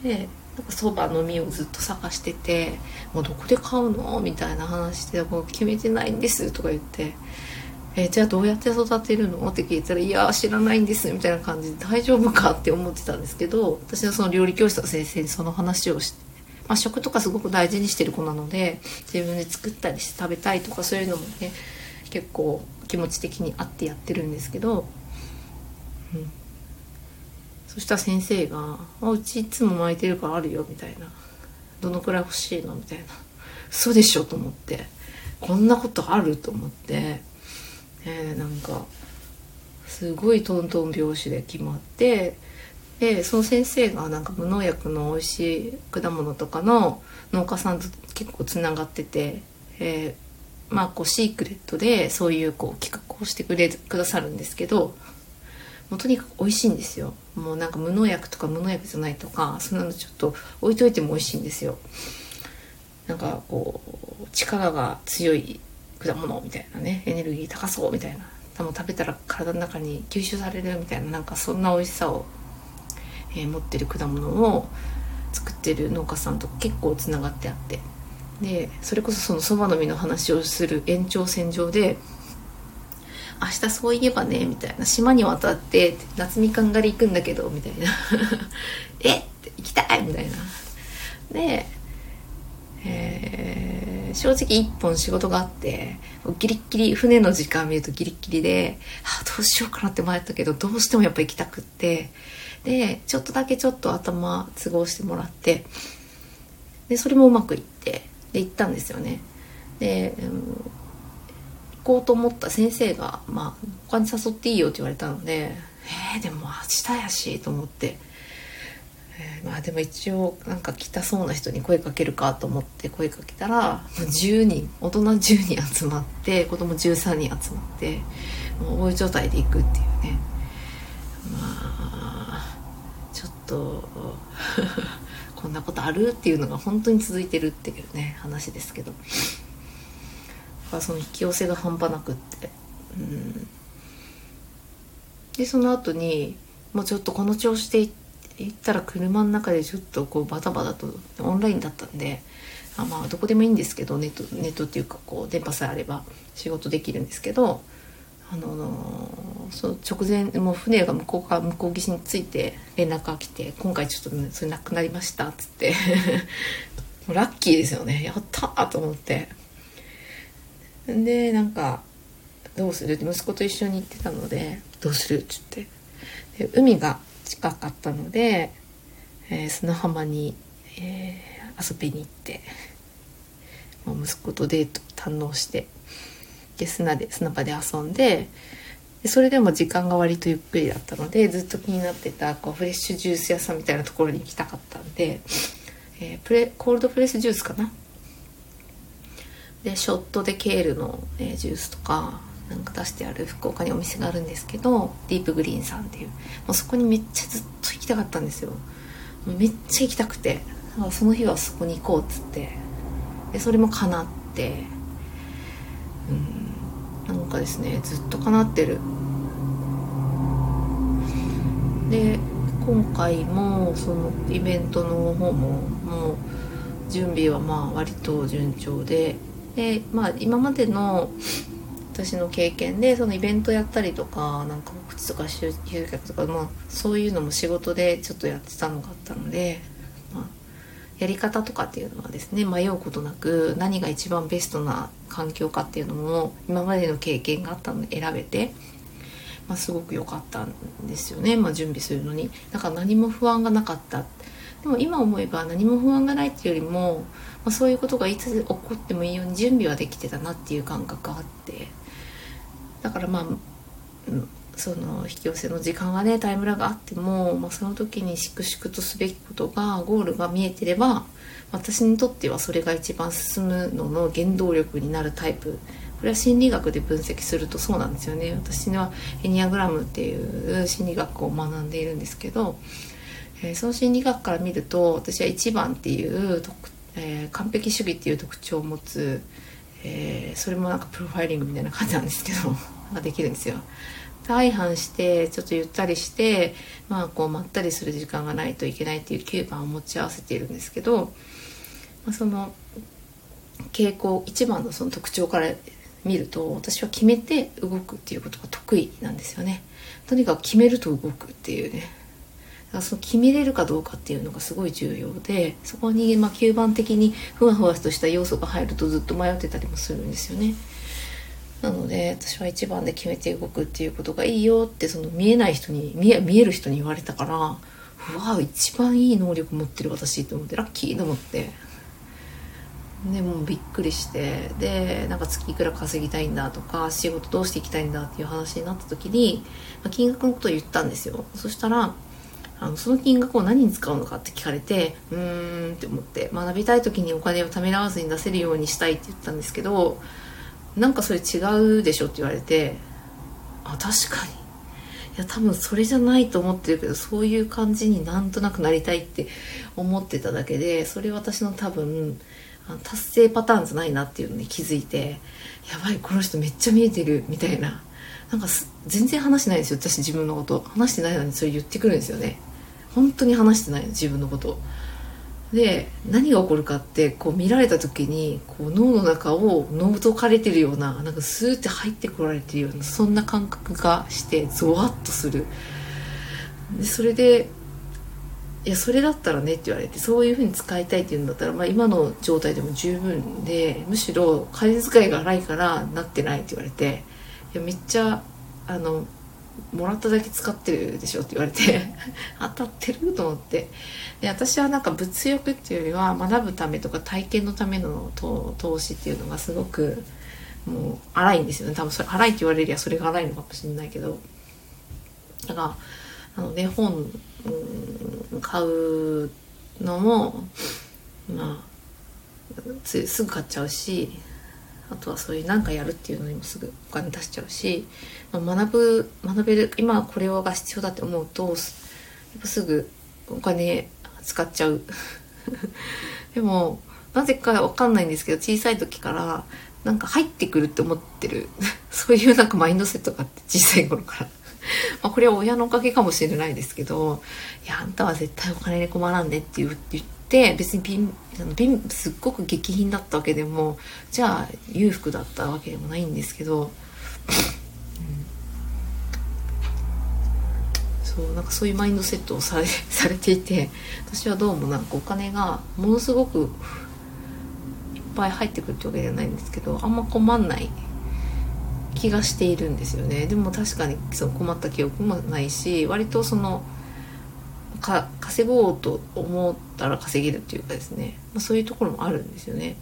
でそばの実をずっと探してて「もうどこで買うの?」みたいな話で「もう決めてないんです」とか言ってえー、じゃあどうやって育てるの？って聞いたら「いや知らないんです」みたいな感じで大丈夫か？って思ってたんですけど私はその料理教室の先生にその話をして、まあ、食とかすごく大事にしてる子なので自分で作ったりして食べたいとかそういうのもね結構気持ち的にあってやってるんですけど、うん、そしたら先生が「あうちいつも巻いてるからあるよ」みたいな「どのくらい欲しいの?」みたいな「嘘でしょ」と思ってこんなことある？と思って。えー、なんかすごいトントン拍子で決まってでその先生がなんか無農薬の美味しい果物とかの農家さんと結構つながってて、えー、まあこうシークレットでそういうこう企画をしてくれくださるんですけどもうとにかく美味しいんですよ。もうなんか無農薬とか無農薬じゃないとかそんなのちょっと置いといても美味しいんですよ。なんかこう力が強い果物みたいなねエネルギー高そうみたいなでも食べたら体の中に吸収されるみたいななんかそんな美味しさを、えー、持ってる果物を作ってる農家さんと結構つながってあって。でそれこそそのそばの実の話をする延長線上で明日そういえばねみたいな島に渡って夏みかん狩り行くんだけどみたいな。え？って行きたい！みたいな。で、えー、正直一本仕事があってギリッギリ船の時間見るとギリッギリで、あ、どうしようかなって迷ったけどどうしてもやっぱ行きたくって。でちょっとだけちょっと頭都合してもらってでそれもうまくいってで行ったんですよね。で、うん、行こうと思った先生が「まあ他に誘っていいよ」って言われたので「えー、でも明日やし」と思って、まあでも一応なんか来たそうな人に声かけるかと思って声かけたら10人大人10人集まって子供13人集まってもう大状態で行くっていうね。まあちょっと こんなことあるっていうのが本当に続いてるっていうね話ですけど。その引き寄せが半端なくって。うん。でその後にもうちょっとこの調子で行ったら車の中でちょっとこうバタバタとオンラインだったんであまあどこでもいいんですけどネットネットっていうかこう電波さえあれば仕事できるんですけどあのその直前もう船が向こうか向こう岸に着いて連絡が来て「今回ちょっと、ね、それなくなりました」っつってもう ラッキーですよねやったと思ってでなんか「どうする?」って息子と一緒に行ってたので「どうする?」っつってで海が近かったので、えー、砂浜に、えー、遊びに行ってもう息子とデート堪能してで砂で砂場で遊んででそれでも時間が割とゆっくりだったのでずっと気になってたこうフレッシュジュース屋さんみたいなところに行きたかったんで、えー、プレコールドプレスジュースかな？でショットでケールの、えー、ジュースとかなんか出してある福岡にお店があるんですけどディープグリーンさんっていう。もうそこにめっちゃずっと行きたかったんですよ。めっちゃ行きたくて。だからその日はそこに行こうっつって。でそれも叶って。うん。なんかですねずっと叶ってる。で今回もそのイベントの方ももう準備はまあ割と順調で。でまあ今までの私の経験でそのイベントやったりとかなんか告知とか集客とか、まあ、そういうのも仕事でちょっとやってたのがあったので、まあ、やり方とかっていうのはですね迷うことなく何が一番ベストな環境かっていうのも今までの経験があったので選べて、まあ、すごく良かったんですよね、まあ、準備するのに。だから何も不安がなかった。でも今思えば何も不安がないっていうよりも、まあ、そういうことがいつ起こってもいいように準備はできてたなっていう感覚があって。だからまあその引き寄せの時間がねタイムラグあっても、まあ、その時に粛々とすべきことがゴールが見えてれば私にとってはそれが一番進むのの原動力になるタイプ。これは心理学で分析するとそうなんですよね。私はエニアグラムっていう心理学を学んでいるんですけど、えー、その心理学から見ると私は1番っていう、えー、完璧主義っていう特徴を持つ、えー、それもなんかプロファイリングみたいな感じなんですけど できるんですよ。相反してちょっとゆったりしてまあこうまったりする時間がないといけないっていう9番を持ち合わせているんですけど、まあ、その傾向1番のその特徴から見ると私は決めて動くっていうことが得意なんですよね。とにかく決めると動くっていうねその決めれるかどうかっていうのがすごい重要でそこにまあ9番的にふわふわとした要素が入るとずっと迷ってたりもするんですよね。なので私は一番で決めて動くっていうことがいいよってその見えない人に見え見える人に言われたからうわ一番いい能力持ってる私と思ってラッキーと思ってでもうびっくりしてでなんか月いくら稼ぎたいんだとか仕事どうしていきたいんだっていう話になった時に、まあ、金額のことを言ったんですよそしたらあのその金額を何に使うのかって聞かれてうーんって思って学びたい時にお金をためらわずに出せるようにしたいって言ったんですけどなんかそれ違うでしょって言われてあ確かに。いや多分それじゃないと思ってるけどそういう感じになんとなくなりたいって思ってただけでそれ私の多分達成パターンじゃないなっていうのに気づいてやばいこの人めっちゃ見えてるみたいな。なんか全然話してないんですよ私自分のこと。話してないのにそれ言ってくるんですよね。本当に話してない自分のことで何が起こるかってこう見られた時にこう脳の中を覗かれてるようななんかスーって入ってこられてるようなそんな感覚がしてゾワッとする。でそれでいやそれだったらねって言われてそういうふうに使いたいっていうんだったら、まあ、今の状態でも十分でむしろ金遣いが荒いからなってないって言われていやめっちゃあのもらっただけ使ってるでしょって言われて 当たってると思って。で私はなんか物欲っていうよりは学ぶためとか体験のための投資っていうのがすごくもう荒いんですよね。多分それ荒いって言われりゃそれが荒いのかもしれないけど。だからあのね本、うん、買うのもまあすぐ買っちゃうしあとはそういう何かやるっていうのにもすぐお金出しちゃうし、学ぶ学べる今これが必要だって思うとやっぱすぐお金使っちゃう。でもなぜかわかんないんですけど小さい時からなんか入ってくるって思ってる。そういうなんかマインドセットがあって小さい頃から。まこれは親のおかげかもしれないですけどいやあんたは絶対お金に困らんねって言って別にピンピンすっごく激品だったわけでもじゃあ裕福だったわけでもないんですけど、うん、そうなんかそういうマインドセットをされされていて私はどうもなんかお金がものすごくいっぱい入ってくるってわけではないんですけどあんま困んない気がしているんですよね。でも確かにその困った記憶もないし割とそのか稼ごうと思ったら稼げるっていうかですね、まあ、そういうところもあるんですよね。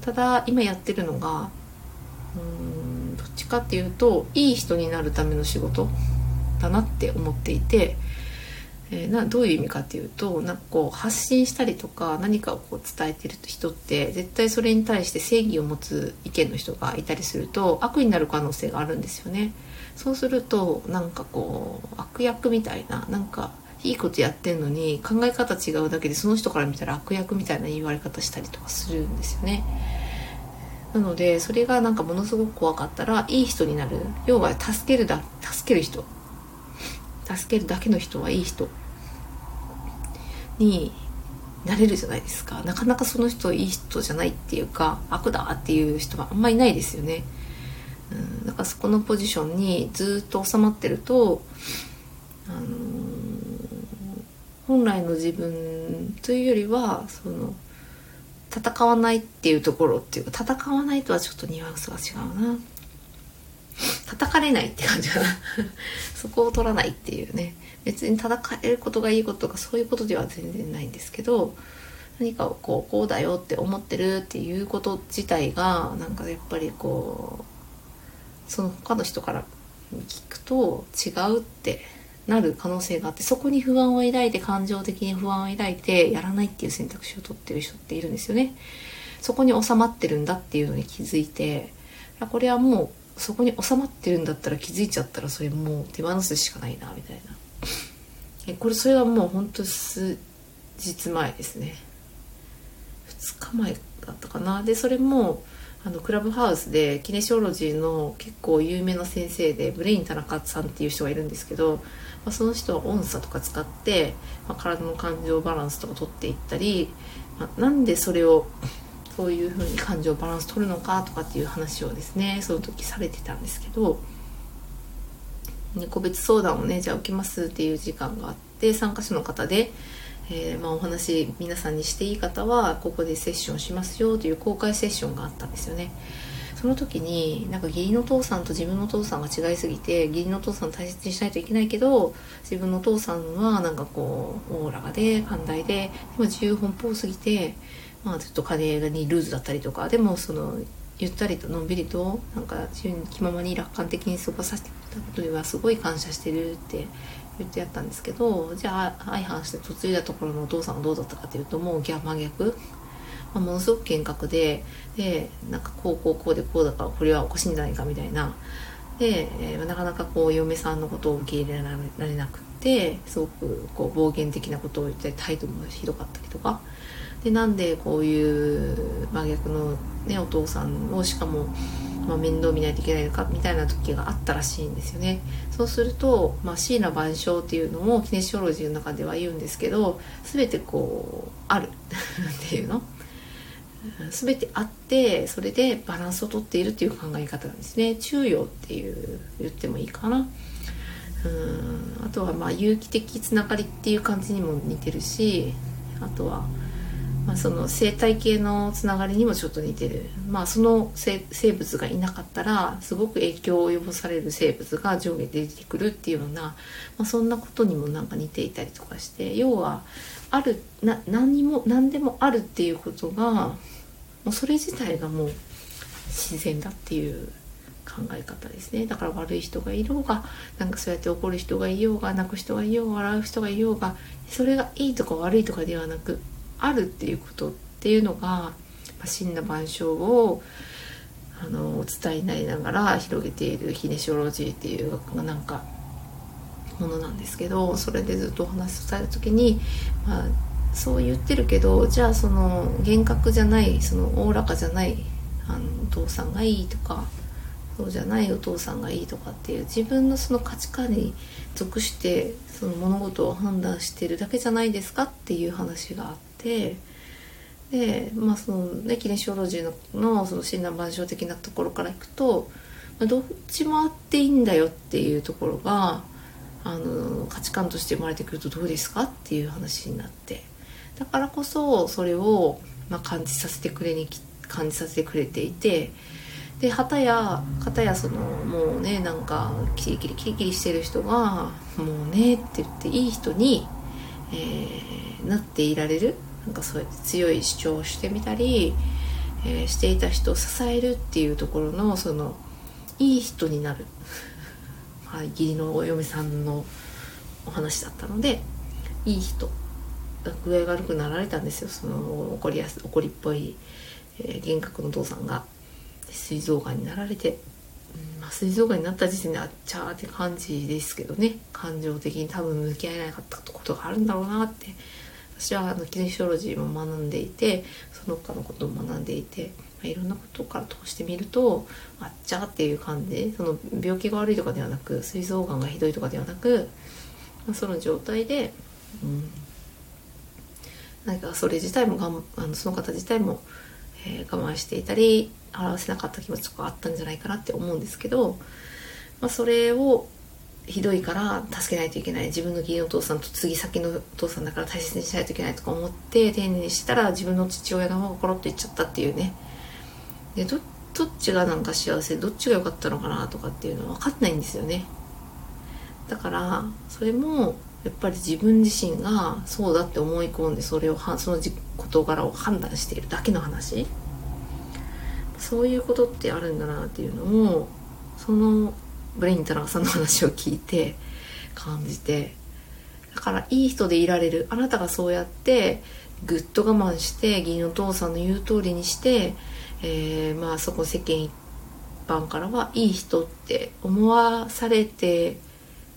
ただ今やってるのがうんどっちかっていうといい人になるための仕事。だなって思っていて、えー、などういう意味かっていうとなんかこう発信したりとか何かをこう伝えてる人って絶対それに対して正義を持つ意見の人がいたりすると悪になる可能性があるんですよね。そうするとなんかこう悪役みたいななんかいいことやってんのに考え方違うだけでその人から見たら悪役みたいな言われ方したりとかするんですよね。なのでそれがなんかものすごく怖かったらいい人になる。要は助けるだ助ける人。助けるだけの人はいい人になれるじゃないですか。なかなかその人いい人じゃないっていうか悪だっていう人はあんまりいないですよね、うん、だからそこのポジションにずっと収まってるとあの本来の自分というよりはその戦わないっていうところっていうか戦わないとはちょっとニュアンスが違うな。叩かれないって感じかな。そこを取らないっていうね。別に叩かれることがいいこととかそういうことでは全然ないんですけど何かをこうこうだよって思ってるっていうこと自体がなんかやっぱりこうその他の人から聞くと違うってなる可能性があってそこに不安を抱いて感情的に不安を抱いてやらないっていう選択肢を取ってる人っているんですよね。そこに収まってるんだっていうのに気づいてこれはもうそこに収まってるんだったら気づいちゃったらそれもう手放すしかないなみたいな。えこれそれはもうほんと数日前ですね。2日前だったかな。でそれもあのクラブハウスでキネシオロジーの結構有名な先生でブレイン田中さんっていう人がいるんですけど、まあ、その人は音差とか使って、まあ、体の感情バランスとか取っていったり、まあ、なんでそれをそういう風に感情バランス取るのかとかっていう話をですねその時されてたんですけど、ね、個別相談をねじゃあ受けますっていう時間があって参加者の方でえー、まあ、お話皆さんにしていい方はここでセッションしますよという公開セッションがあったんですよね。その時になんか義理の父さんと自分の父さんが違いすぎて義理の父さん大切にしないといけないけど自分の父さんはなんかこうオーラがで寛大ででも自由奔放すぎてまあちょっと金にルーズだったりとかでもそのゆったりとのんびりとなんか自由に気ままに楽観的に過ごさせてくれたことにはすごい感謝してるって言ってやったんですけどじゃあ相反して嫁いだところのお父さんはどうだったかというともう真逆、まあ、ものすごく厳格ででなんかこうこうこうでこうだからこれはおかしいんじゃないかみたいな。で、なかなかこう嫁さんのことを受け入れられなくてすごくこう暴言的なことを言って態度もひどかったりとか。でなんでこういう真逆の、ね、お父さんをしかも、まあ、面倒見ないといけないのかみたいな時があったらしいんですよね。そうすると、まあ、椎名万象っていうのもキネシオロジーの中では言うんですけど全てこうある。っていうの？全てあってそれでバランスをとっているっていう考え方なんですね。中庸っていう言ってもいいかな。うんあとはまあ有機的つながりっていう感じにも似てるしあとは、まあ、その生態系のつながりにもちょっと似てる。まあその生物がいなかったらすごく影響を及ぼされる生物が上下で出てくるっていうような、まあ、そんなことにもなんか似ていたりとかして要はあるな何も何でもあるっていうことがもうそれ自体がもう自然だっていう考え方ですね。だから悪い人がいようがなんかそうやって怒る人がいようが泣く人がいようが笑う人がいようがそれがいいとか悪いとかではなくあるっていうことっていうのが、ま、真羅万象をあのお伝えになりながら広げているヒネシオロジーっていうなんかものなんですけどそれでずっとお話しされた時に、まあ、そう言ってるけどじゃあその厳格じゃないそのおおらかじゃないあのお父さんがいいとかそうじゃないお父さんがいいとかっていう自分のその価値観に属してその物事を判断してるだけじゃないですかっていう話があってでまあそのねキネシオロジーののその診断万象的なところからいくと、まあ、どっちもあっていいんだよっていうところがあの価値観として生まれてくるとどうですかっていう話になってだからこそそれを、まあ、感じさせてくれに感じさせてくれていて。で旗や片やそのもうねなんかキリキリキリキリしてる人が「もうね」って言っていい人に、えー、なっていられるなんかそうやって強い主張をしてみたり、えー、していた人を支えるっていうところのそのいい人になる、はい、義理のお嫁さんのお話だったのでいい人。具合が悪くなられたんですよ。その怒りやす怒りっぽい、えー、幻覚のお父さんが。膵臓がんになられて、うんまあ、膵臓がんになった時点であっちゃーって感じですけどね。感情的に多分向き合えなかったことがあるんだろうなって私はあのキネシオロジーも学んでいてその他のことも学んでいて、まあ、いろんなことから通してみるとあっちゃっていう感じその病気が悪いとかではなく膵臓がんがひどいとかではなく、まあ、その状態で、うん、なんかそれ自体もがんあのその方自体も、えー、我慢していたり表せなかった気持ちとかあったんじゃないかなって思うんですけど、まあ、それをひどいから助けないといけない。自分の義理のお父さんと次先のお父さんだから大切にしないといけないとか思って丁寧にしたら自分の父親の方がコロッといっちゃったっていうね。でどっちがなんか幸せどっちが良かったのかなとかっていうのは分かんないんですよね。だからそれもやっぱり自分自身がそうだって思い込んでそれをその事柄を判断しているだけの話。そういうことってあるんだなっていうのをそのブレイン田中さんの話を聞いて感じて。だからいい人でいられる。あなたがそうやってぐっと我慢して義理のお父さんの言う通りにして、えー、まあそこ世間一般からはいい人って思わされて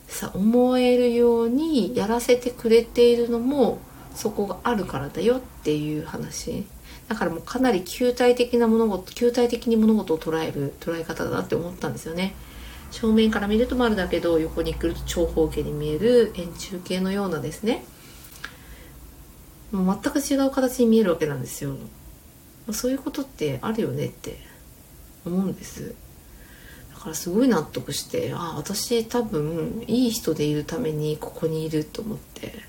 さ思えるようにやらせてくれているのもそこがあるからだよっていう話。だからもうかなり球体的な物事球体的に物事を捉える捉え方だなって思ったんですよね。正面から見ると丸だけど横に来ると長方形に見える円柱形のようなですね。もう全く違う形に見えるわけなんですよ。そういうことってあるよねって思うんです。だからすごい納得してああ私多分いい人でいるためにここにいると思って。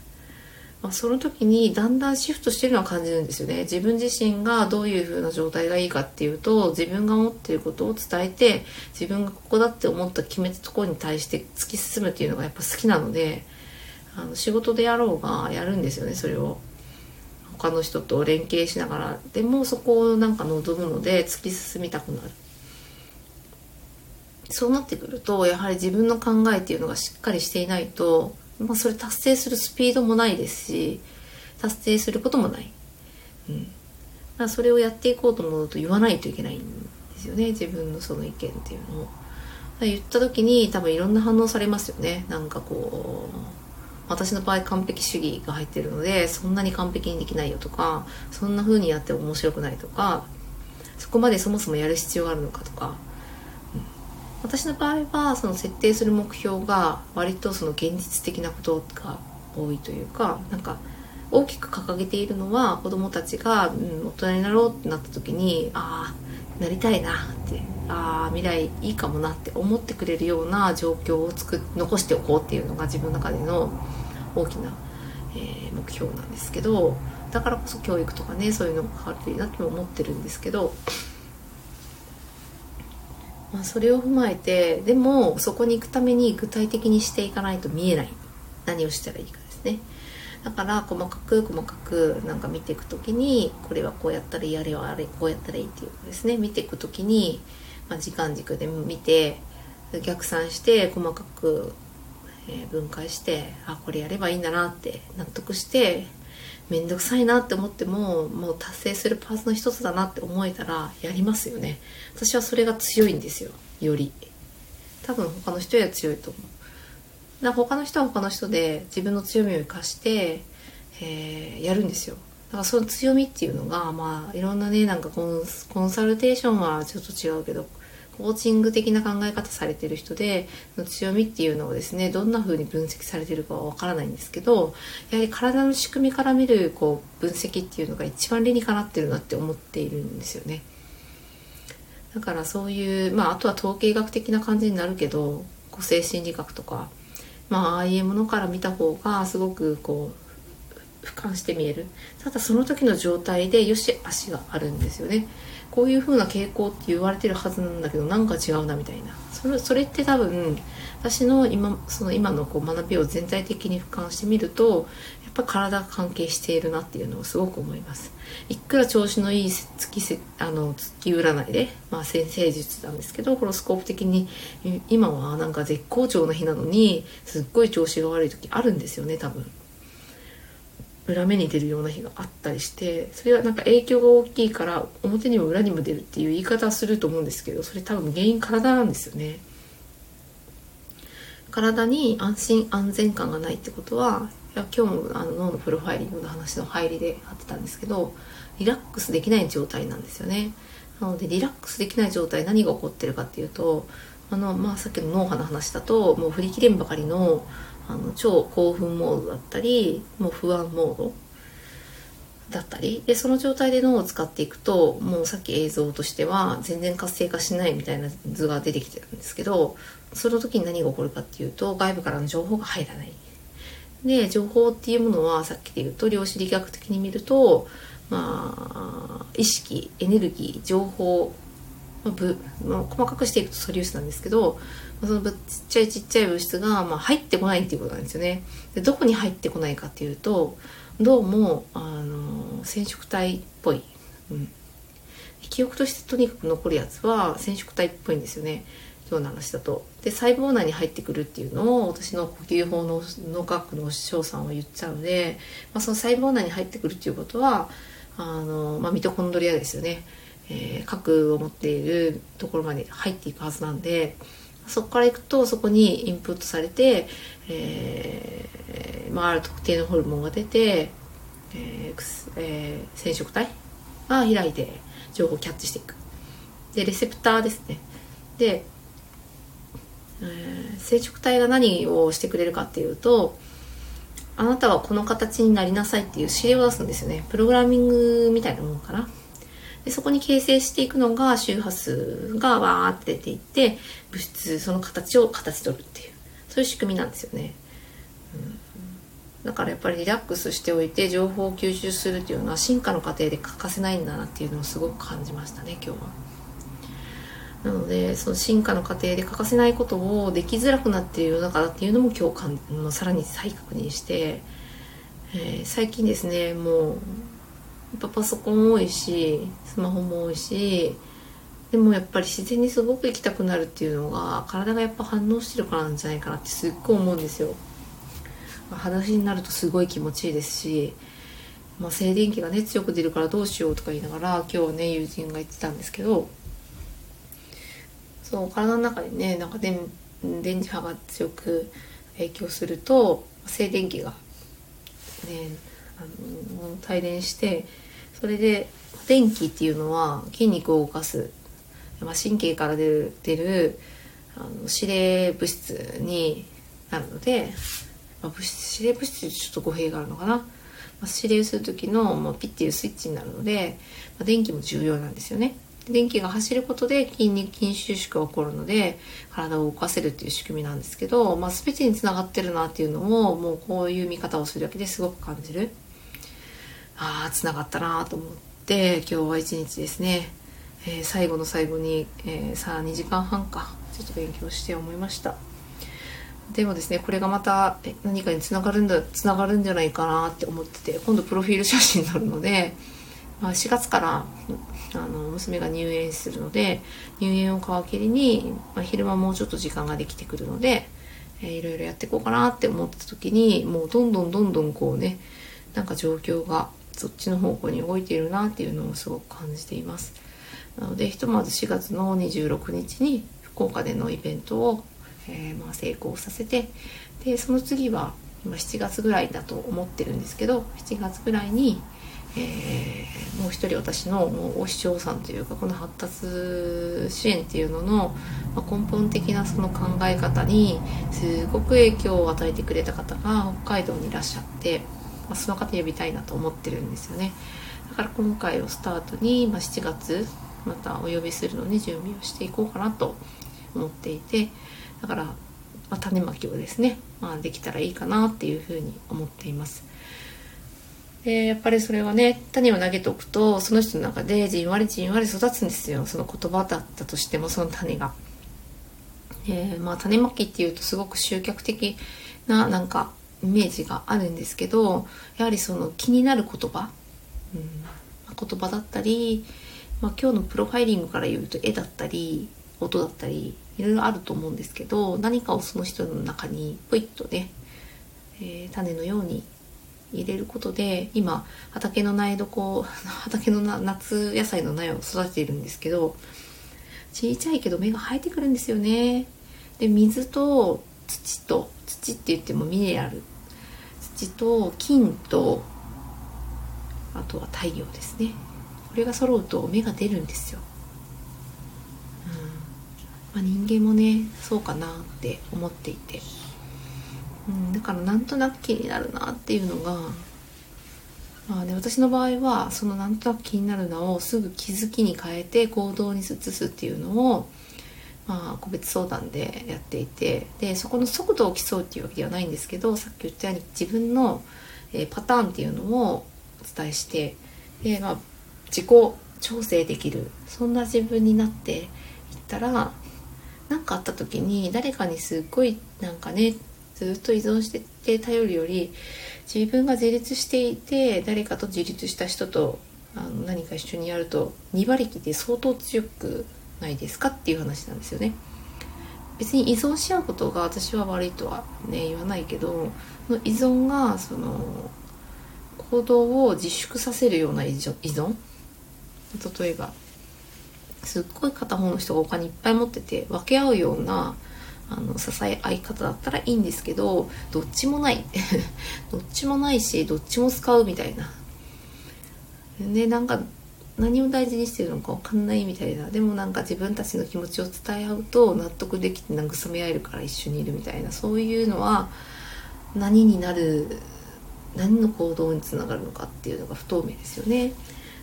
まあ、その時にだんだんシフトしてるのは感じるんですよね。自分自身がどういう風な状態がいいかっていうと自分が思ってることを伝えて自分がここだって思った決めたところに対して突き進むっていうのがやっぱ好きなのであの仕事でやろうがやるんですよねそれを。他の人と連携しながらでもそこをなんか望むので突き進みたくなる。そうなってくるとやはり自分の考えっていうのがしっかりしていないとまあ、それ達成するスピードもないですし達成することもない、うん、だそれをやっていこうと思うと言わないといけないんですよね。自分のその意見っていうのを。言った時に多分いろんな反応されますよね。なんかこう私の場合完璧主義が入ってるのでそんなに完璧にできないよとかそんな風にやって面白くないとかそこまでそもそもやる必要があるのかとか、私の場合はその設定する目標が割とその現実的なことが多いというかなんか大きく掲げているのは子どもたちが、うん、大人になろうってなった時にああなりたいなってああ未来いいかもなって思ってくれるような状況を作残しておこうっていうのが自分の中での大きな、えー、目標なんですけどだからこそ教育とかねそういうのが変わるといいなって思ってるんですけど、まあ、それを踏まえてでもそこに行くために具体的にしていかないと見えない何をしたらいいかですね。だから細かく細かくなんか見ていく時にこれはこうやったらいいあれはあれこうやったらいいっていうですね見ていく時に、まあ、時間軸で見て逆算して細かく、分解してあこれやればいいんだなって納得して面倒くさいなって思ってももう達成するパーツの一つだなって思えたらやりますよね。私はそれが強いんですよ。より。多分他の人よりは強いと思う。だから他の人は他の人で自分の強みを生かして、えー、やるんですよ。だからその強みっていうのがまあいろんなねなんかコンサルテーションはちょっと違うけどコーチング的な考え方されてる人での強みっていうのをですねどんな風に分析されてるかはわからないんですけどやはり体の仕組みから見るこう分析っていうのが一番理にかなってるなって思っているんですよね。だからそういうまああとは統計学的な感じになるけど個性心理学とかまあああいうものから見た方がすごくこう俯瞰して見える。ただその時の状態でよし足があるんですよね。こういう風な傾向って言われてるはずなんだけどなんか違うなみたいな。それそれって多分私の今その今のこう学びを全体的に俯瞰してみるとやっぱ体が関係しているなっていうのをすごく思います。いくら調子のいい月せあの月占いで、まあ、先生術なんですけどホロスコープ的に今はなんか絶好調な日なのにすっごい調子が悪い時あるんですよね多分。裏目に出るような日があったりしてそれはなんか影響が大きいから表にも裏にも出るっていう言い方はすると思うんですけどそれ多分原因体なんですよね。体に安心安全感がないってことはいや今日もあの脳のプロファイリングの話の入りであってたんですけどリラックスできない状態なんですよね。なのでリラックスできない状態何が起こってるかっていうとあの、まあ、さっきの脳波の話だともう振り切れんばかりのあの超興奮モードだったりもう不安モードだったりでその状態で脳を使っていくともうさっき映像としては全然活性化しないみたいな図が出てきてるんですけどその時に何が起こるかっていうと外部からの情報が入らない。で情報っていうものはさっきで言うと量子力学的に見るとまあ意識エネルギー情報まあ、ぶまあ、細かくしていくと素粒子なんですけどそのちっちゃいちっちゃい物質が、まあ、入ってこないっていうことなんですよね。でどこに入ってこないかっていうとどうもあの染色体っぽい、うん、記憶としてとにかく残るやつは染色体っぽいんですよね今日の話だと。で細胞内に入ってくるっていうのを私の呼吸法の脳科学の翔さんは言っちゃうので、まあ、その細胞内に入ってくるっていうことはあの、まあ、ミトコンドリアですよね。えー、核を持っているところまで入っていくはずなんでそこから行くとそこにインプットされて、えーまあ、ある特定のホルモンが出て、えーえー、染色体が開いて情報をキャッチしていく。でレセプターですね。で、えー、染色体が何をしてくれるかっていうとあなたはこの形になりなさいっていう指令を出すんですよね。プログラミングみたいなものかな。でそこに形成していくのが周波数がわーって出ていって物質その形を形取るっていうそういう仕組みなんですよね、うん、だからやっぱりリラックスしておいて情報を吸収するっていうのは進化の過程で欠かせないんだなっていうのをすごく感じましたね今日は。なのでその進化の過程で欠かせないことをできづらくなっている世の中だっていうのも今日かんさらに再確認して、えー、最近ですねもうっぱパソコン多いしスマホも多いしでもやっぱり自然にすごく行きたくなるっていうのが体がやっぱ反応してるからなんじゃないかなってすっごい思うんですよ。まあ、裸足になるとすごい気持ちいいですし、まあ、静電気がね強く出るからどうしようとか言いながら今日はね友人が言ってたんですけどそう体の中にねなんか電電磁波が強く影響すると静電気がねあの帯電してそれで電気っていうのは筋肉を動かす、まあ、神経から出る出るあの指令物質になるので、まあ、物質指令物質ちょっと語弊があるのかな、まあ、指令する時の、まあ、ピッていうスイッチになるので、まあ、電気も重要なんですよね。電気が走ることで筋肉筋収縮が起こるので体を動かせるっていう仕組みなんですけど、まあ、全てにつながってるなっていうのをもうこういう見方をするだけですごく感じる。ああつながったなと思って今日は一日ですね、えー、最後の最後に、えー、さあ2時間半かちょっと勉強して思いました。でもですねこれがまた何かにつながるんだつながるんじゃないかなって思ってて今度プロフィール写真になるのでまあ、4月からあの娘が入園するので入園を皮切りに、まあ、昼間もうちょっと時間ができてくるので、えー、いろいろやっていこうかなって思った時にもうどんどんどんどんこうねなんか状況がそっちの方向に動いているなっていうのをすごく感じています。なのでひとまず4月の26日に福岡でのイベントを、えー、まあ成功させてでその次は今7月ぐらいだと思ってるんですけど7月ぐらいにえー、もう一人私のお師匠さんというかこの発達支援っていうのの、まあ、根本的なその考え方にすごく影響を与えてくれた方が北海道にいらっしゃって、まあ、その方呼びたいなと思ってるんですよね。だから今回をスタートに、まあ、7月またお呼びするのに準備をしていこうかなと思っていてだから、まあ、種まきをですね、まあ、できたらいいかなっていうふうに思っています。でやっぱりそれはね種を投げておくとその人の中でじんわりじんわり育つんですよ。その言葉だったとしてもその種が。えー、まあ種まきっていうとすごく集客的ななんかイメージがあるんですけどやはりその気になる言葉、うん、言葉だったり、まあ、今日のプロファイリングから言うと絵だったり音だったりいろいろあると思うんですけど何かをその人の中にポイッとね、えー、種のように入れることで今畑の苗床 畑の夏野菜の苗を育てているんですけどちいちゃいけど芽が生えてくるんですよね。で水と土と土って言ってもミネラル土と金とあとは太陽ですね。これが揃うと芽が出るんですよ、うん。まあ、人間もねそうかなって思っていて。うん、だからなんとなく気になるなっていうのがまあね私の場合はそのなんとなく気になるなをすぐ気づきに変えて行動に移すっていうのをまあ個別相談でやっていてでそこの速度を競うっていうわけではないんですけどさっき言ったように自分の、え、パターンっていうのをお伝えしてで、まあ、自己調整できるそんな自分になっていったら何かあった時に誰かにすっごいなんかねずっと依存してて頼るより自分が自立していて誰かと自立した人とあの何か一緒にやると2馬力で相当強くないですかっていう話なんですよね。別に依存し合うことが私は悪いとはね言わないけどその依存がその行動を自粛させるような依存例えばすっごい片方の人がお金いっぱい持ってて分け合うようなあの支え合い方だったらいいんですけどどっちもない。どっちもないしどっちも使うみたいな。でなんか何を大事にしてるのか分かんないみたいな。でもなんか自分たちの気持ちを伝え合うと納得できて慰め合えるから一緒にいるみたいな。そういうのは何になる何の行動につながるのかっていうのが不透明ですよね。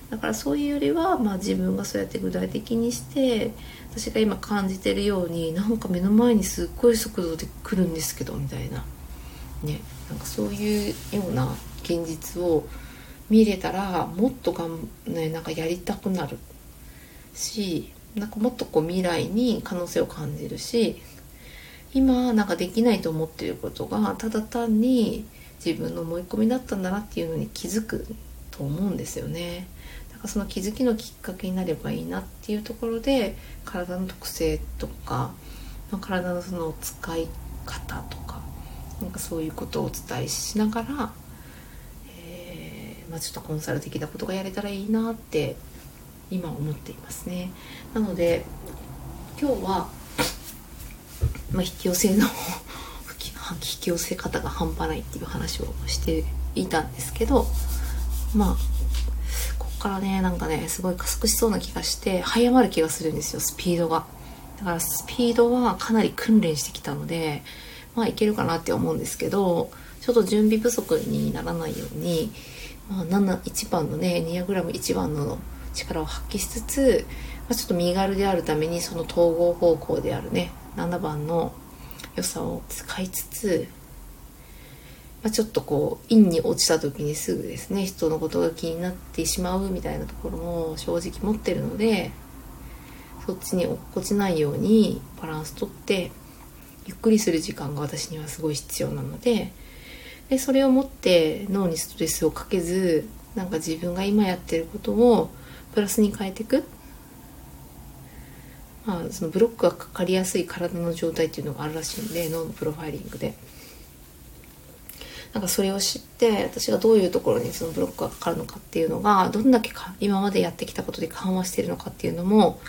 だからそういうよりは、まあ、自分がそうやって具体的にして私が今感じてるようになんか目の前にすっごい速度で来るんですけどみたいな。ね。なんかそういうような現実を見れたらもっとがん、ね、なんかやりたくなるしなんかもっとこう未来に可能性を感じるし今なんかできないと思ってることがただ単に自分の思い込みだったんだなっていうのに気づくと思うんですよね。だからその気づきのきっかけになればいいなっていうところで体の特性とか、まあ、体のその使い方とかなんかそういうことをお伝えしながら、ま、ちょっとコンサル的なことがやれたらいいなって今思っていますね。なので今日はまあ、引き寄せの引き寄せ方が半端ないっていう話をしていたんですけどまあこっからねなんかねすごい加速しそうな気がして早まる気がするんですよスピードがだからスピードはかなり訓練してきたのでまあいけるかなって思うんですけどちょっと準備不足にならないように、まあ、7 1番のね 200g1 番の力を発揮しつつ、まあ、ちょっと身軽であるためにその統合方向であるね7番の良さを使いつつ、まあ、ちょっとこう陰に落ちた時にすぐですね人のことが気になってしまうみたいなところも正直持ってるのでそっちに落っこちないようにバランスとってゆっくりする時間が私にはすごい必要なのででそれを持って脳にストレスをかけずなんか自分が今やってることをプラスに変えていく。まあ、そのブロックがかかりやすい体の状態っていうのがあるらしいんで脳のプロファイリングで。なんかそれを知って私がどういうところにそのブロックがかかるのかっていうのがどんだけか今までやってきたことで緩和してるのかっていうのも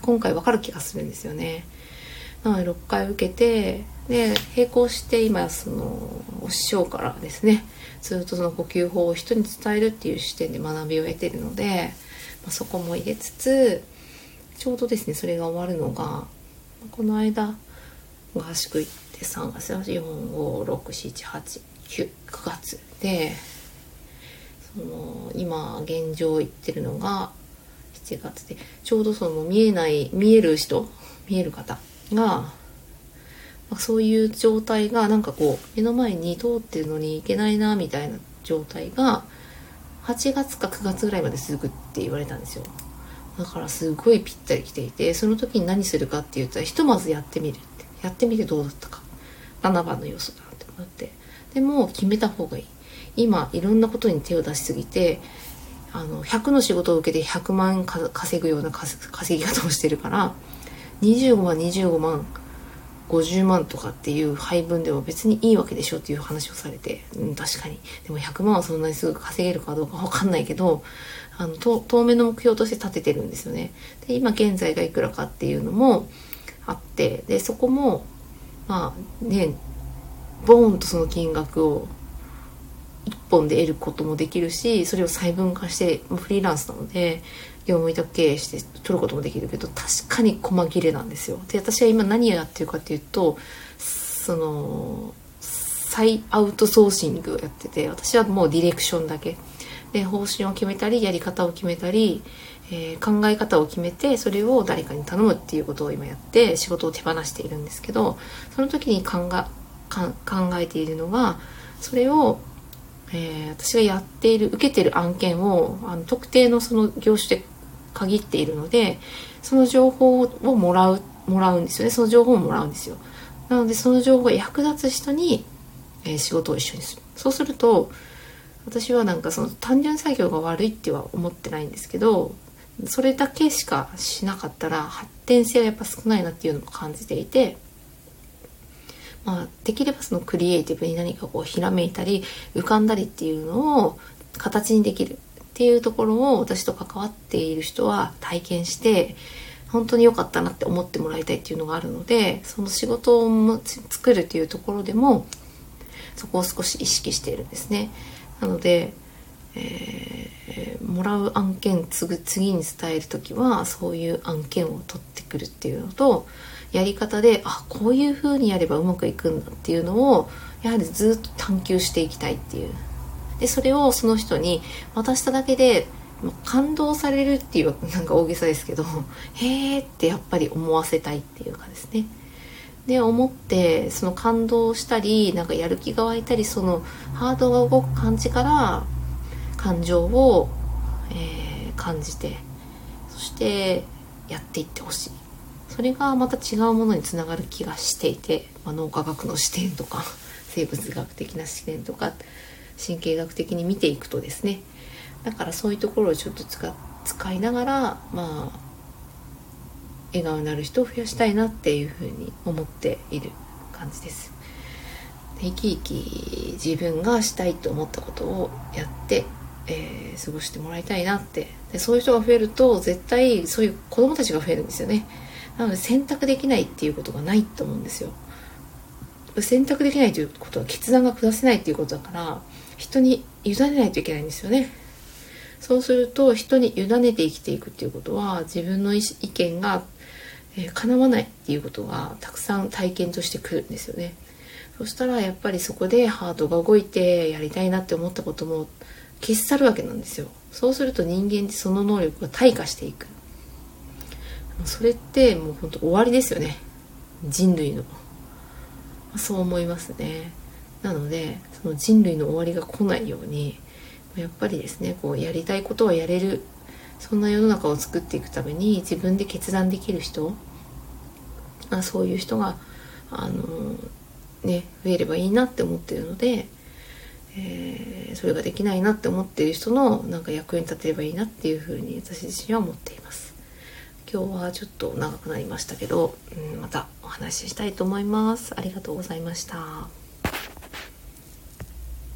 今回わかる気がするんですよね。なので6回受けてで並行して今そのお師匠からですねずっとその呼吸法を人に伝えるっていう視点で学びを得てるので、まあ、そこも入れつつちょうどですねそれが終わるのがこの間合宿行って3月4567899月でその今現状行ってるのが7月でちょうどその見えない見える人見える方がそういう状態がなんかこう目の前に通ってるのに行けないなみたいな状態が8月か9月ぐらいまで続くって言われたんですよ。だからすごいぴったり来ていてその時に何するかって言ったらひとまずやってみるって。やってみてどうだったか。7番の要素だって思って。でも決めた方がいい。今いろんなことに手を出しすぎてあの100の仕事を受けて100万稼ぐような稼ぎ方をしてるから25万25万50万とかっていう配分では別にいいわけでしょっていう話をされて、うん、確かにでも100万はそんなにすぐ稼げるかどうか分かんないけどあの当面の目標として立ててるんですよね。で今現在がいくらかっていうのもあってでそこもまあねボーンとその金額を1本で得ることもできるしそれを細分化してフリーランスなので業務委託経営して取ることもできるけど確かに細切れなんですよ。で私は今何をやってるかっていうとその再アウトソーシングをやってて私はもうディレクションだけで方針を決めたりやり方を決めたり、えー、考え方を決めてそれを誰かに頼むっていうことを今やって仕事を手放しているんですけどその時に考えているのがそれを、えー、私がやっている受けてる案件をあの特定のその業種で限っているのでその情報をもらうもらうんですよね。その情報をもらうんですよ。なのでその情報が役立つ人に、えー、仕事を一緒にする。そうすると私はなんかその単純作業が悪いっては思ってないんですけどそれだけしかしなかったら発展性がやっぱ少ないなっていうのも感じていて、まあ、できればそのクリエイティブに何かこうひらめいたり浮かんだりっていうのを形にできる。っていうところを私と関わっている人は体験して本当に良かったなって思ってもらいたいっていうのがあるのでその仕事を作るっていうところでもそこを少し意識しているんですね。なので、えー、もらう案件次に伝える時はそういう案件を取ってくるっていうのとやり方であこういう風にやればうまくいくんだっていうのをやはりずっと探求していきたいっていうでそれをその人に渡しただけで感動されるっていう なんか大げさですけど へーってやっぱり思わせたいっていうかですね。で思ってその感動したりなんかやる気が湧いたりそのハードが動く感じから感情を、えー、感じてそしてやっていってほしい。それがまた違うものにつながる気がしていて、まあ、脳科学の視点とか生物学的な視点とか神経学的に見ていくとですねだからそういうところをちょっと使使いながらまあ笑顔になる人を増やしたいなっていうふうに思っている感じです。生き生き自分がしたいと思ったことをやって、えー、過ごしてもらいたいなって。でそういう人が増えると絶対そういう子供たちが増えるんですよね。なので選択できないっていうことがないと思うんですよ。選択できないということは決断が下せないっていうことだから人に委ねないといけないんですよね。そうすると人に委ねて生きていくっていうことは自分の意見が、えー、叶わないっていうことがたくさん体験としてくるんですよね。そしたらやっぱりそこでハートが動いてやりたいなって思ったことも消し去るわけなんですよ。そうすると人間ってその能力が退化していく。それってもう本当終わりですよね。人類の。そう思いますね。なのでその人類の終わりが来ないようにやっぱりですねこうやりたいことはやれるそんな世の中を作っていくために自分で決断できる人あそういう人があのね増えればいいなって思ってるので、えー、それができないなって思ってる人のなんか役に立てればいいなっていうふうに私自身は思っています。今日はちょっと長くなりましたけど、うん、またお話ししたいと思います。ありがとうございました。